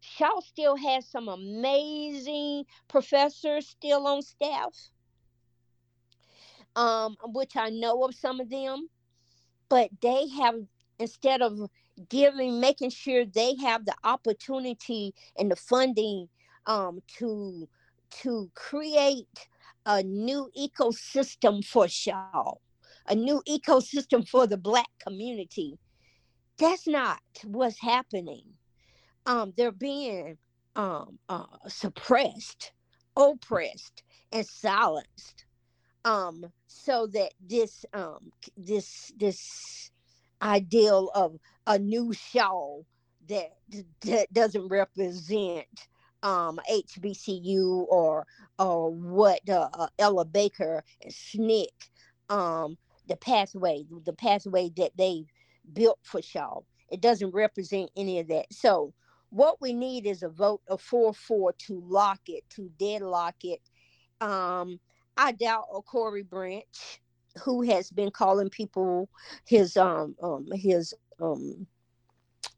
Speaker 2: Shaw still has some amazing professors still on staff, um, which I know of some of them, but they have instead of giving, making sure they have the opportunity and the funding um, to to create a new ecosystem for Shaw, a new ecosystem for the Black community that's not what's happening. Um, they're being um, uh, suppressed, oppressed, and silenced um so that this um this this ideal of a new show that that doesn't represent um HBCU or or what uh, uh, Ella Baker and SNCC um the pathway the pathway that they built for Shaw. It doesn't represent any of that. So what we need is a vote of 4-4 to lock it, to deadlock it. Um, I doubt a Corey Branch, who has been calling people his um, um his um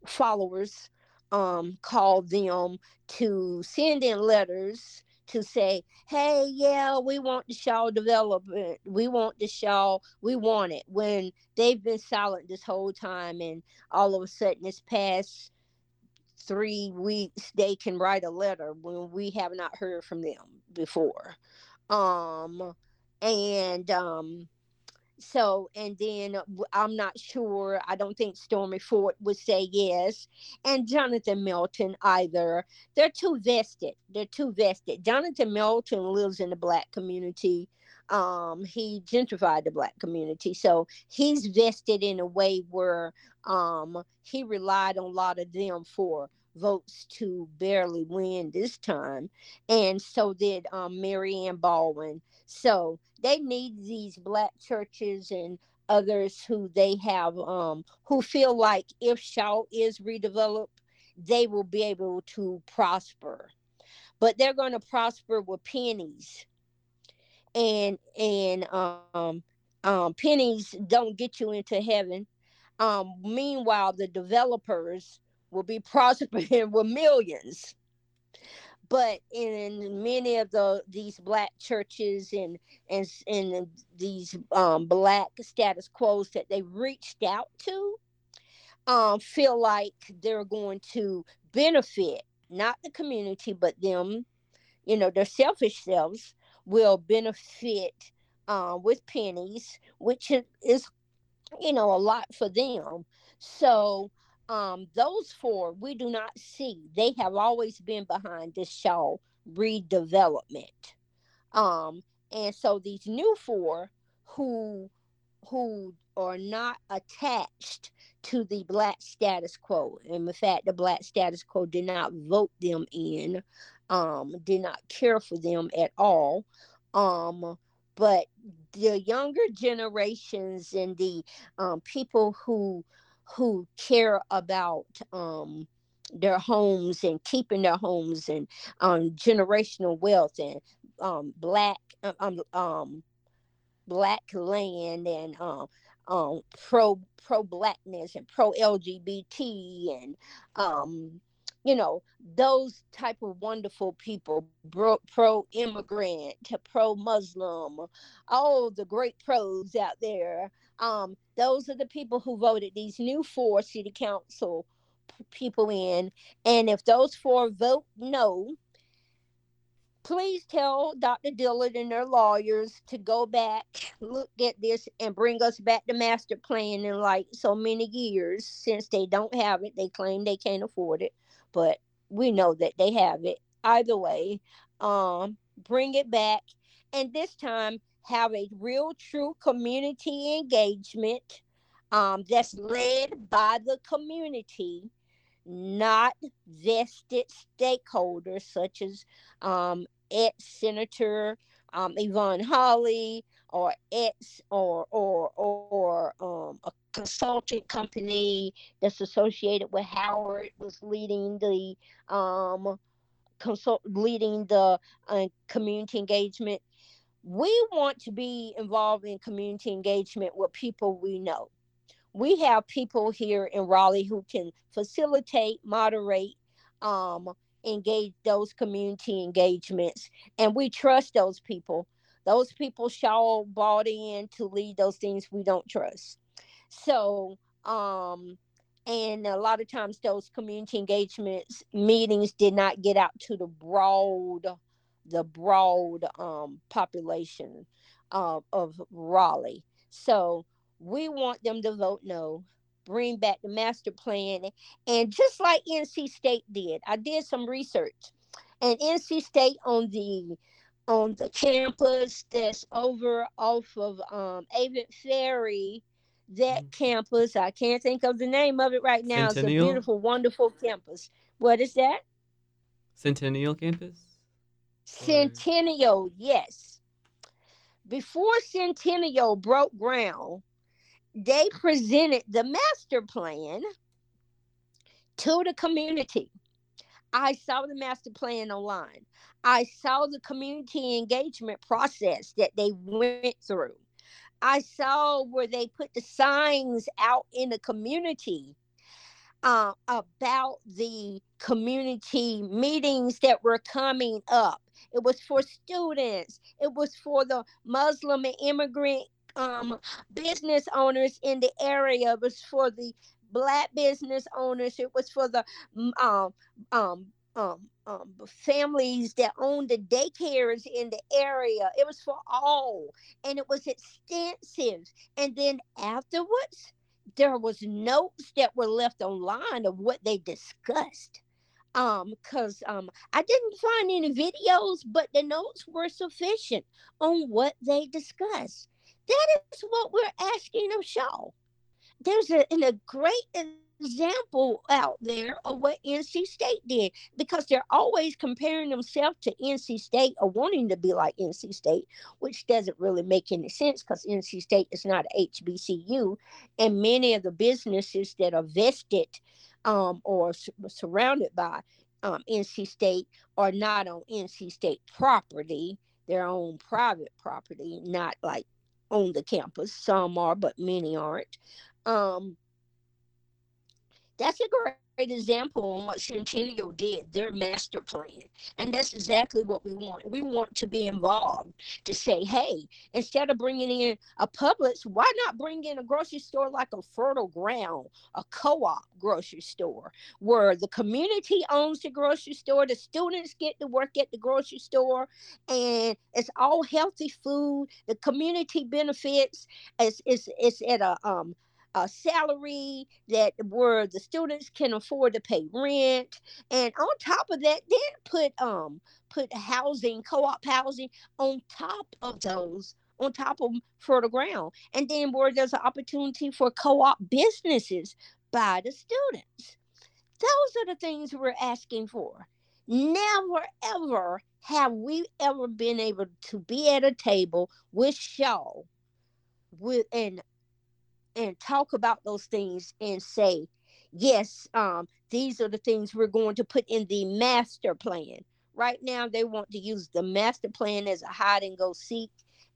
Speaker 2: followers um called them to send in letters to say, hey, yeah, we want the Shaw development. We want the Shaw. We want it. When they've been silent this whole time, and all of a sudden, this past three weeks, they can write a letter when we have not heard from them before. Um, and um, so and then i'm not sure i don't think Stormie Forte would say yes and Jonathan Melton either. They're too vested they're too vested. Jonathan milton lives in the black community um he gentrified the black community so he's vested in a way where um he relied on a lot of them for votes to barely win this time and so did um Mary-Ann Baldwin so they need these black churches and others who they have um, who feel like if Shaw is redeveloped, they will be able to prosper. But they're going to prosper with pennies. And and um, um, pennies don't get you into heaven. Um, meanwhile, the developers will be prospering with millions. But in many of the these black churches and and and these um, black status quos that they reached out to um, feel like they're going to benefit not the community but them you know their selfish selves will benefit uh, with pennies which is you know a lot for them. So um, those four we do not see. They have always been behind this Shaw redevelopment. Um, and so these new four who who are not attached to the black status quo. And in fact, the black status quo did not vote them in, um, did not care for them at all. Um, but the younger generations and the um, people who who care about um, their homes and keeping their homes and um, generational wealth and um, black uh, um, um, black land and um, um, pro pro blackness and pro LGBT and um, you know those type of wonderful people pro immigrant pro muslim all the great pros out there um, those are the people who voted these new four city council people in. And if those four vote no, please tell Dr. Dillard and their lawyers to go back, look at this, and bring us back the master plan in like so many years. Since they don't have it, they claim they can't afford it, but we know that they have it. Either way, um, bring it back, and this time have a real true community engagement um, that's led by the community, not vested stakeholders such as um, ex Senator um, Yvonne Holley or ex or or or um, a consultant company that's associated with Howard was leading the um, consult leading the uh, community engagement we want to be involved in community engagement with people we know. We have people here in Raleigh who can facilitate, moderate, um, engage those community engagements, and we trust those people. Those people shall bought in to lead those things we don't trust. So, um, and a lot of times those community engagements meetings did not get out to the broad the broad um, population uh, of Raleigh. So we want them to vote no, bring back the master plan. And just like NC State did, I did some research. And NC State on the on the campus that's over off of um Avent Ferry. That mm. campus, I can't think of the name of it right now. Centennial? It's a beautiful, wonderful campus. What is that?
Speaker 1: Centennial campus?
Speaker 2: Centennial, yes. Before Centennial broke ground, they presented the master plan to the community. I saw the master plan online. I saw the community engagement process that they went through. I saw where they put the signs out in the community uh, about the community meetings that were coming up. It was for students, it was for the Muslim and immigrant um, business owners in the area, it was for the black business owners, it was for the um, um, um, um, families that owned the daycares in the area. It was for all, and it was extensive. And then afterwards, there was notes that were left online of what they discussed. Um, because um, I didn't find any videos, but the notes were sufficient on what they discussed. That is what we're asking of Shaw. There's a, in a great example out there of what NC State did because they're always comparing themselves to NC State or wanting to be like NC State, which doesn't really make any sense because NC State is not HBCU, and many of the businesses that are vested um, or su- surrounded by um, NC State are not on NC State property, their own private property, not like on the campus. Some are, but many aren't. Um, that's a great example on what Centennial did, their master plan. And that's exactly what we want. We want to be involved to say, hey, instead of bringing in a Publix, why not bring in a grocery store like a Fertile Ground, a co op grocery store, where the community owns the grocery store, the students get to work at the grocery store, and it's all healthy food. The community benefits. It's, it's, it's at a, um, a salary that where the students can afford to pay rent and on top of that then put um put housing co-op housing on top of those on top of fertile ground and then where there's an opportunity for co-op businesses by the students. Those are the things we're asking for. Never ever have we ever been able to be at a table with Shaw with and and talk about those things and say, yes, um, these are the things we're going to put in the master plan. Right now, they want to use the master plan as a hide and go seek.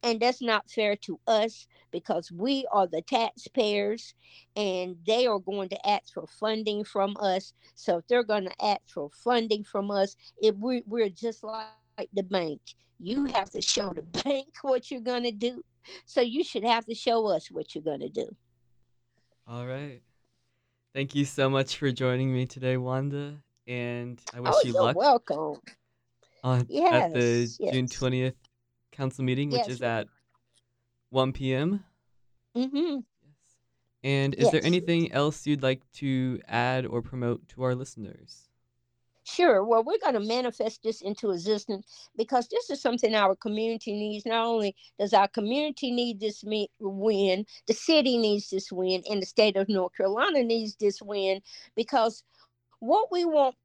Speaker 2: And that's not fair to us because we are the taxpayers and they are going to ask for funding from us. So if they're going to ask for funding from us, if we, we're just like the bank, you have to show the bank what you're going to do. So you should have to show us what you're going to do.
Speaker 1: All right. Thank you so much for joining me today, Wanda. And I wish
Speaker 2: oh,
Speaker 1: you luck.
Speaker 2: welcome.
Speaker 1: On, yes, at the yes. June 20th council meeting, which yes. is at 1 p.m.
Speaker 2: Mm-hmm. Yes.
Speaker 1: And is there anything else you'd like to add or promote to our listeners?
Speaker 2: Sure. Well, we're going to manifest this into existence because this is something our community needs. Not only does our community need this win, the city needs this win, and the state of North Carolina needs this win because what we want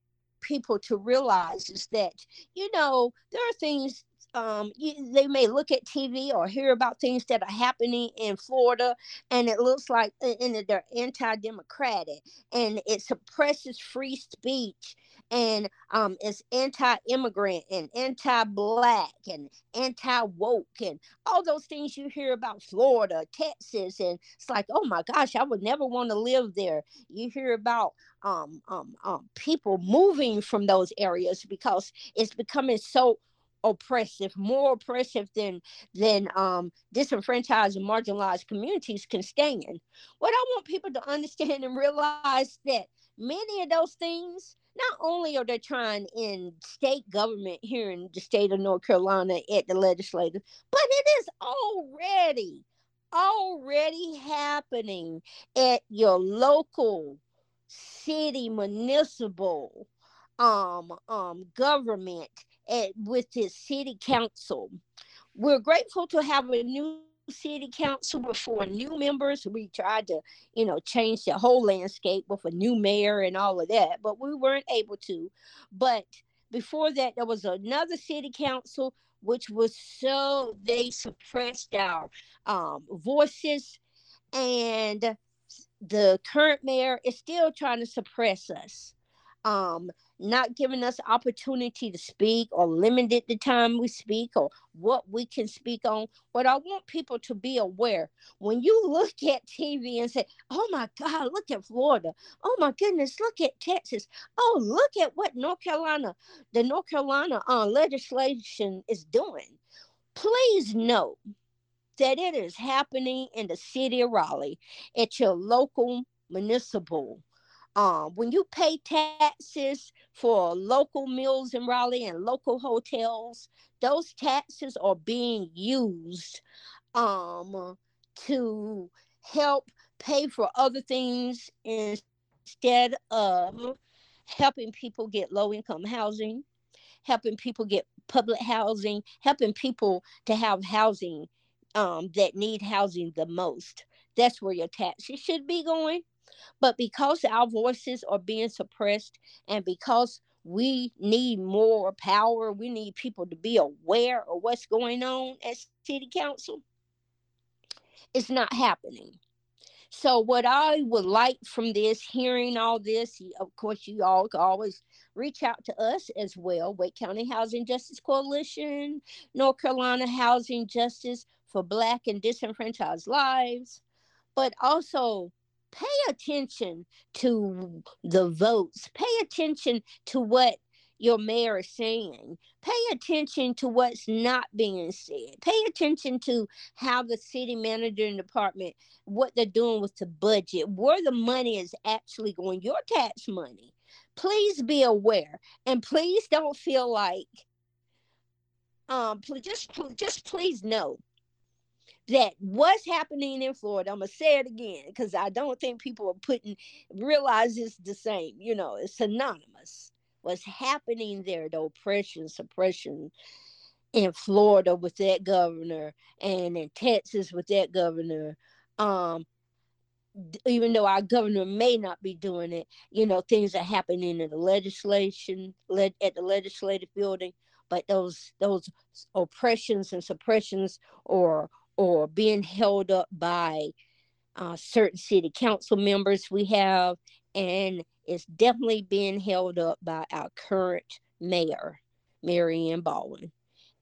Speaker 2: people to realize is that, you know, there are things um, you, they may look at TV or hear about things that are happening in Florida, and it looks like and they're anti-democratic, and it suppresses free speech, and um, it's anti-immigrant and anti-black and anti-woke and all those things you hear about Florida, Texas, and it's like, oh my gosh, I would never want to live there. You hear about um, um, um, people moving from those areas because it's becoming so oppressive, more oppressive than than um, disenfranchised and marginalized communities can stand. What I want people to understand and realize that many of those things not only are they trying in state government here in the state of North Carolina at the legislature, but it is already already happening at your local city municipal um um government at, with his city council. We're grateful to have a new city council before new members. We tried to, you know, change the whole landscape with a new mayor and all of that, but we weren't able to. But before that, there was another city council which was so they suppressed our um, voices, and the current mayor is still trying to suppress us. Um, not giving us opportunity to speak or limited the time we speak or what we can speak on. But I want people to be aware when you look at TV and say, oh my God, look at Florida. Oh my goodness, look at Texas. Oh, look at what North Carolina, the North Carolina uh, legislation is doing. Please know that it is happening in the city of Raleigh at your local municipal um, when you pay taxes for local meals in Raleigh and local hotels, those taxes are being used um, to help pay for other things instead of helping people get low income housing, helping people get public housing, helping people to have housing um, that need housing the most. That's where your taxes should be going. But because our voices are being suppressed and because we need more power, we need people to be aware of what's going on at city council, it's not happening. So, what I would like from this, hearing all this, of course, you all can always reach out to us as well Wake County Housing Justice Coalition, North Carolina Housing Justice for Black and Disenfranchised Lives, but also pay attention to the votes, pay attention to what your mayor is saying. Pay attention to what's not being said. Pay attention to how the city manager and department, what they're doing with the budget, where the money is actually going, your tax money. Please be aware and please don't feel like um just just please know that what's happening in Florida, I'm gonna say it again because I don't think people are putting realize it's the same. You know, it's synonymous. What's happening there, the oppression, suppression in Florida with that governor, and in Texas with that governor. Um, even though our governor may not be doing it, you know, things are happening in the legislation, led at the legislative building. But those those oppressions and suppressions or or being held up by uh, certain city council members we have, and it's definitely being held up by our current mayor, Mary-Ann Baldwin.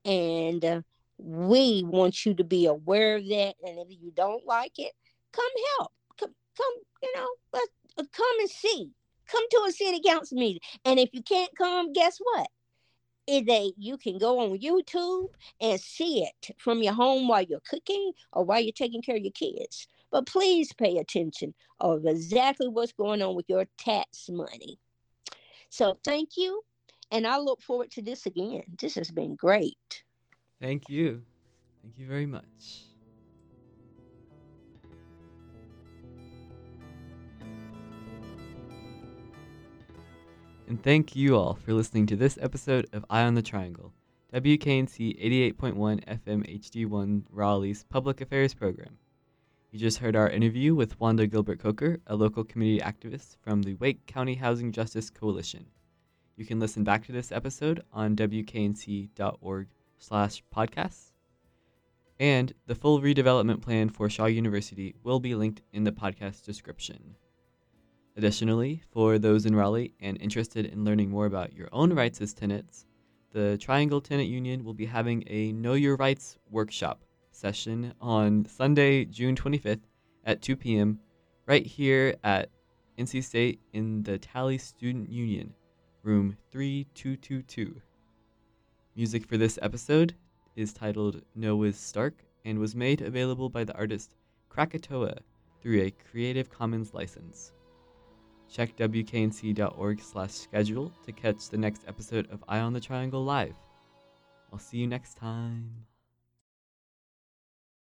Speaker 2: And uh, we want you to be aware of that. And if you don't like it, come help. Come, come you know, let uh, come and see. Come to a city council meeting. And if you can't come, guess what? Is a you can go on YouTube and see it from your home while you're cooking or while you're taking care of your kids. But please pay attention of exactly what's going on with your tax money. So thank you. And I look forward to this again. This has been great.
Speaker 1: Thank you. Thank you very much. And thank you all for listening to this episode of Eye on the Triangle, WKNC 88.1 FM HD1 Raleigh's public affairs program. You just heard our interview with Wanda Gilbert Coker, a local community activist from the Wake County Housing Justice Coalition. You can listen back to this episode on wknc.org slash podcasts. And the full redevelopment plan for Shaw University will be linked in the podcast description. Additionally, for those in Raleigh and interested in learning more about your own rights as tenants, the Triangle Tenant Union will be having a Know Your Rights workshop session on Sunday, June 25th at 2 p.m. right here at NC State in the Talley Student Union, room 3222. Music for this episode is titled Noah's Stark and was made available by the artist Krakatoa through a Creative Commons license. Check wknc.org slash schedule to catch the next episode of Eye on the Triangle live. I'll see you next time.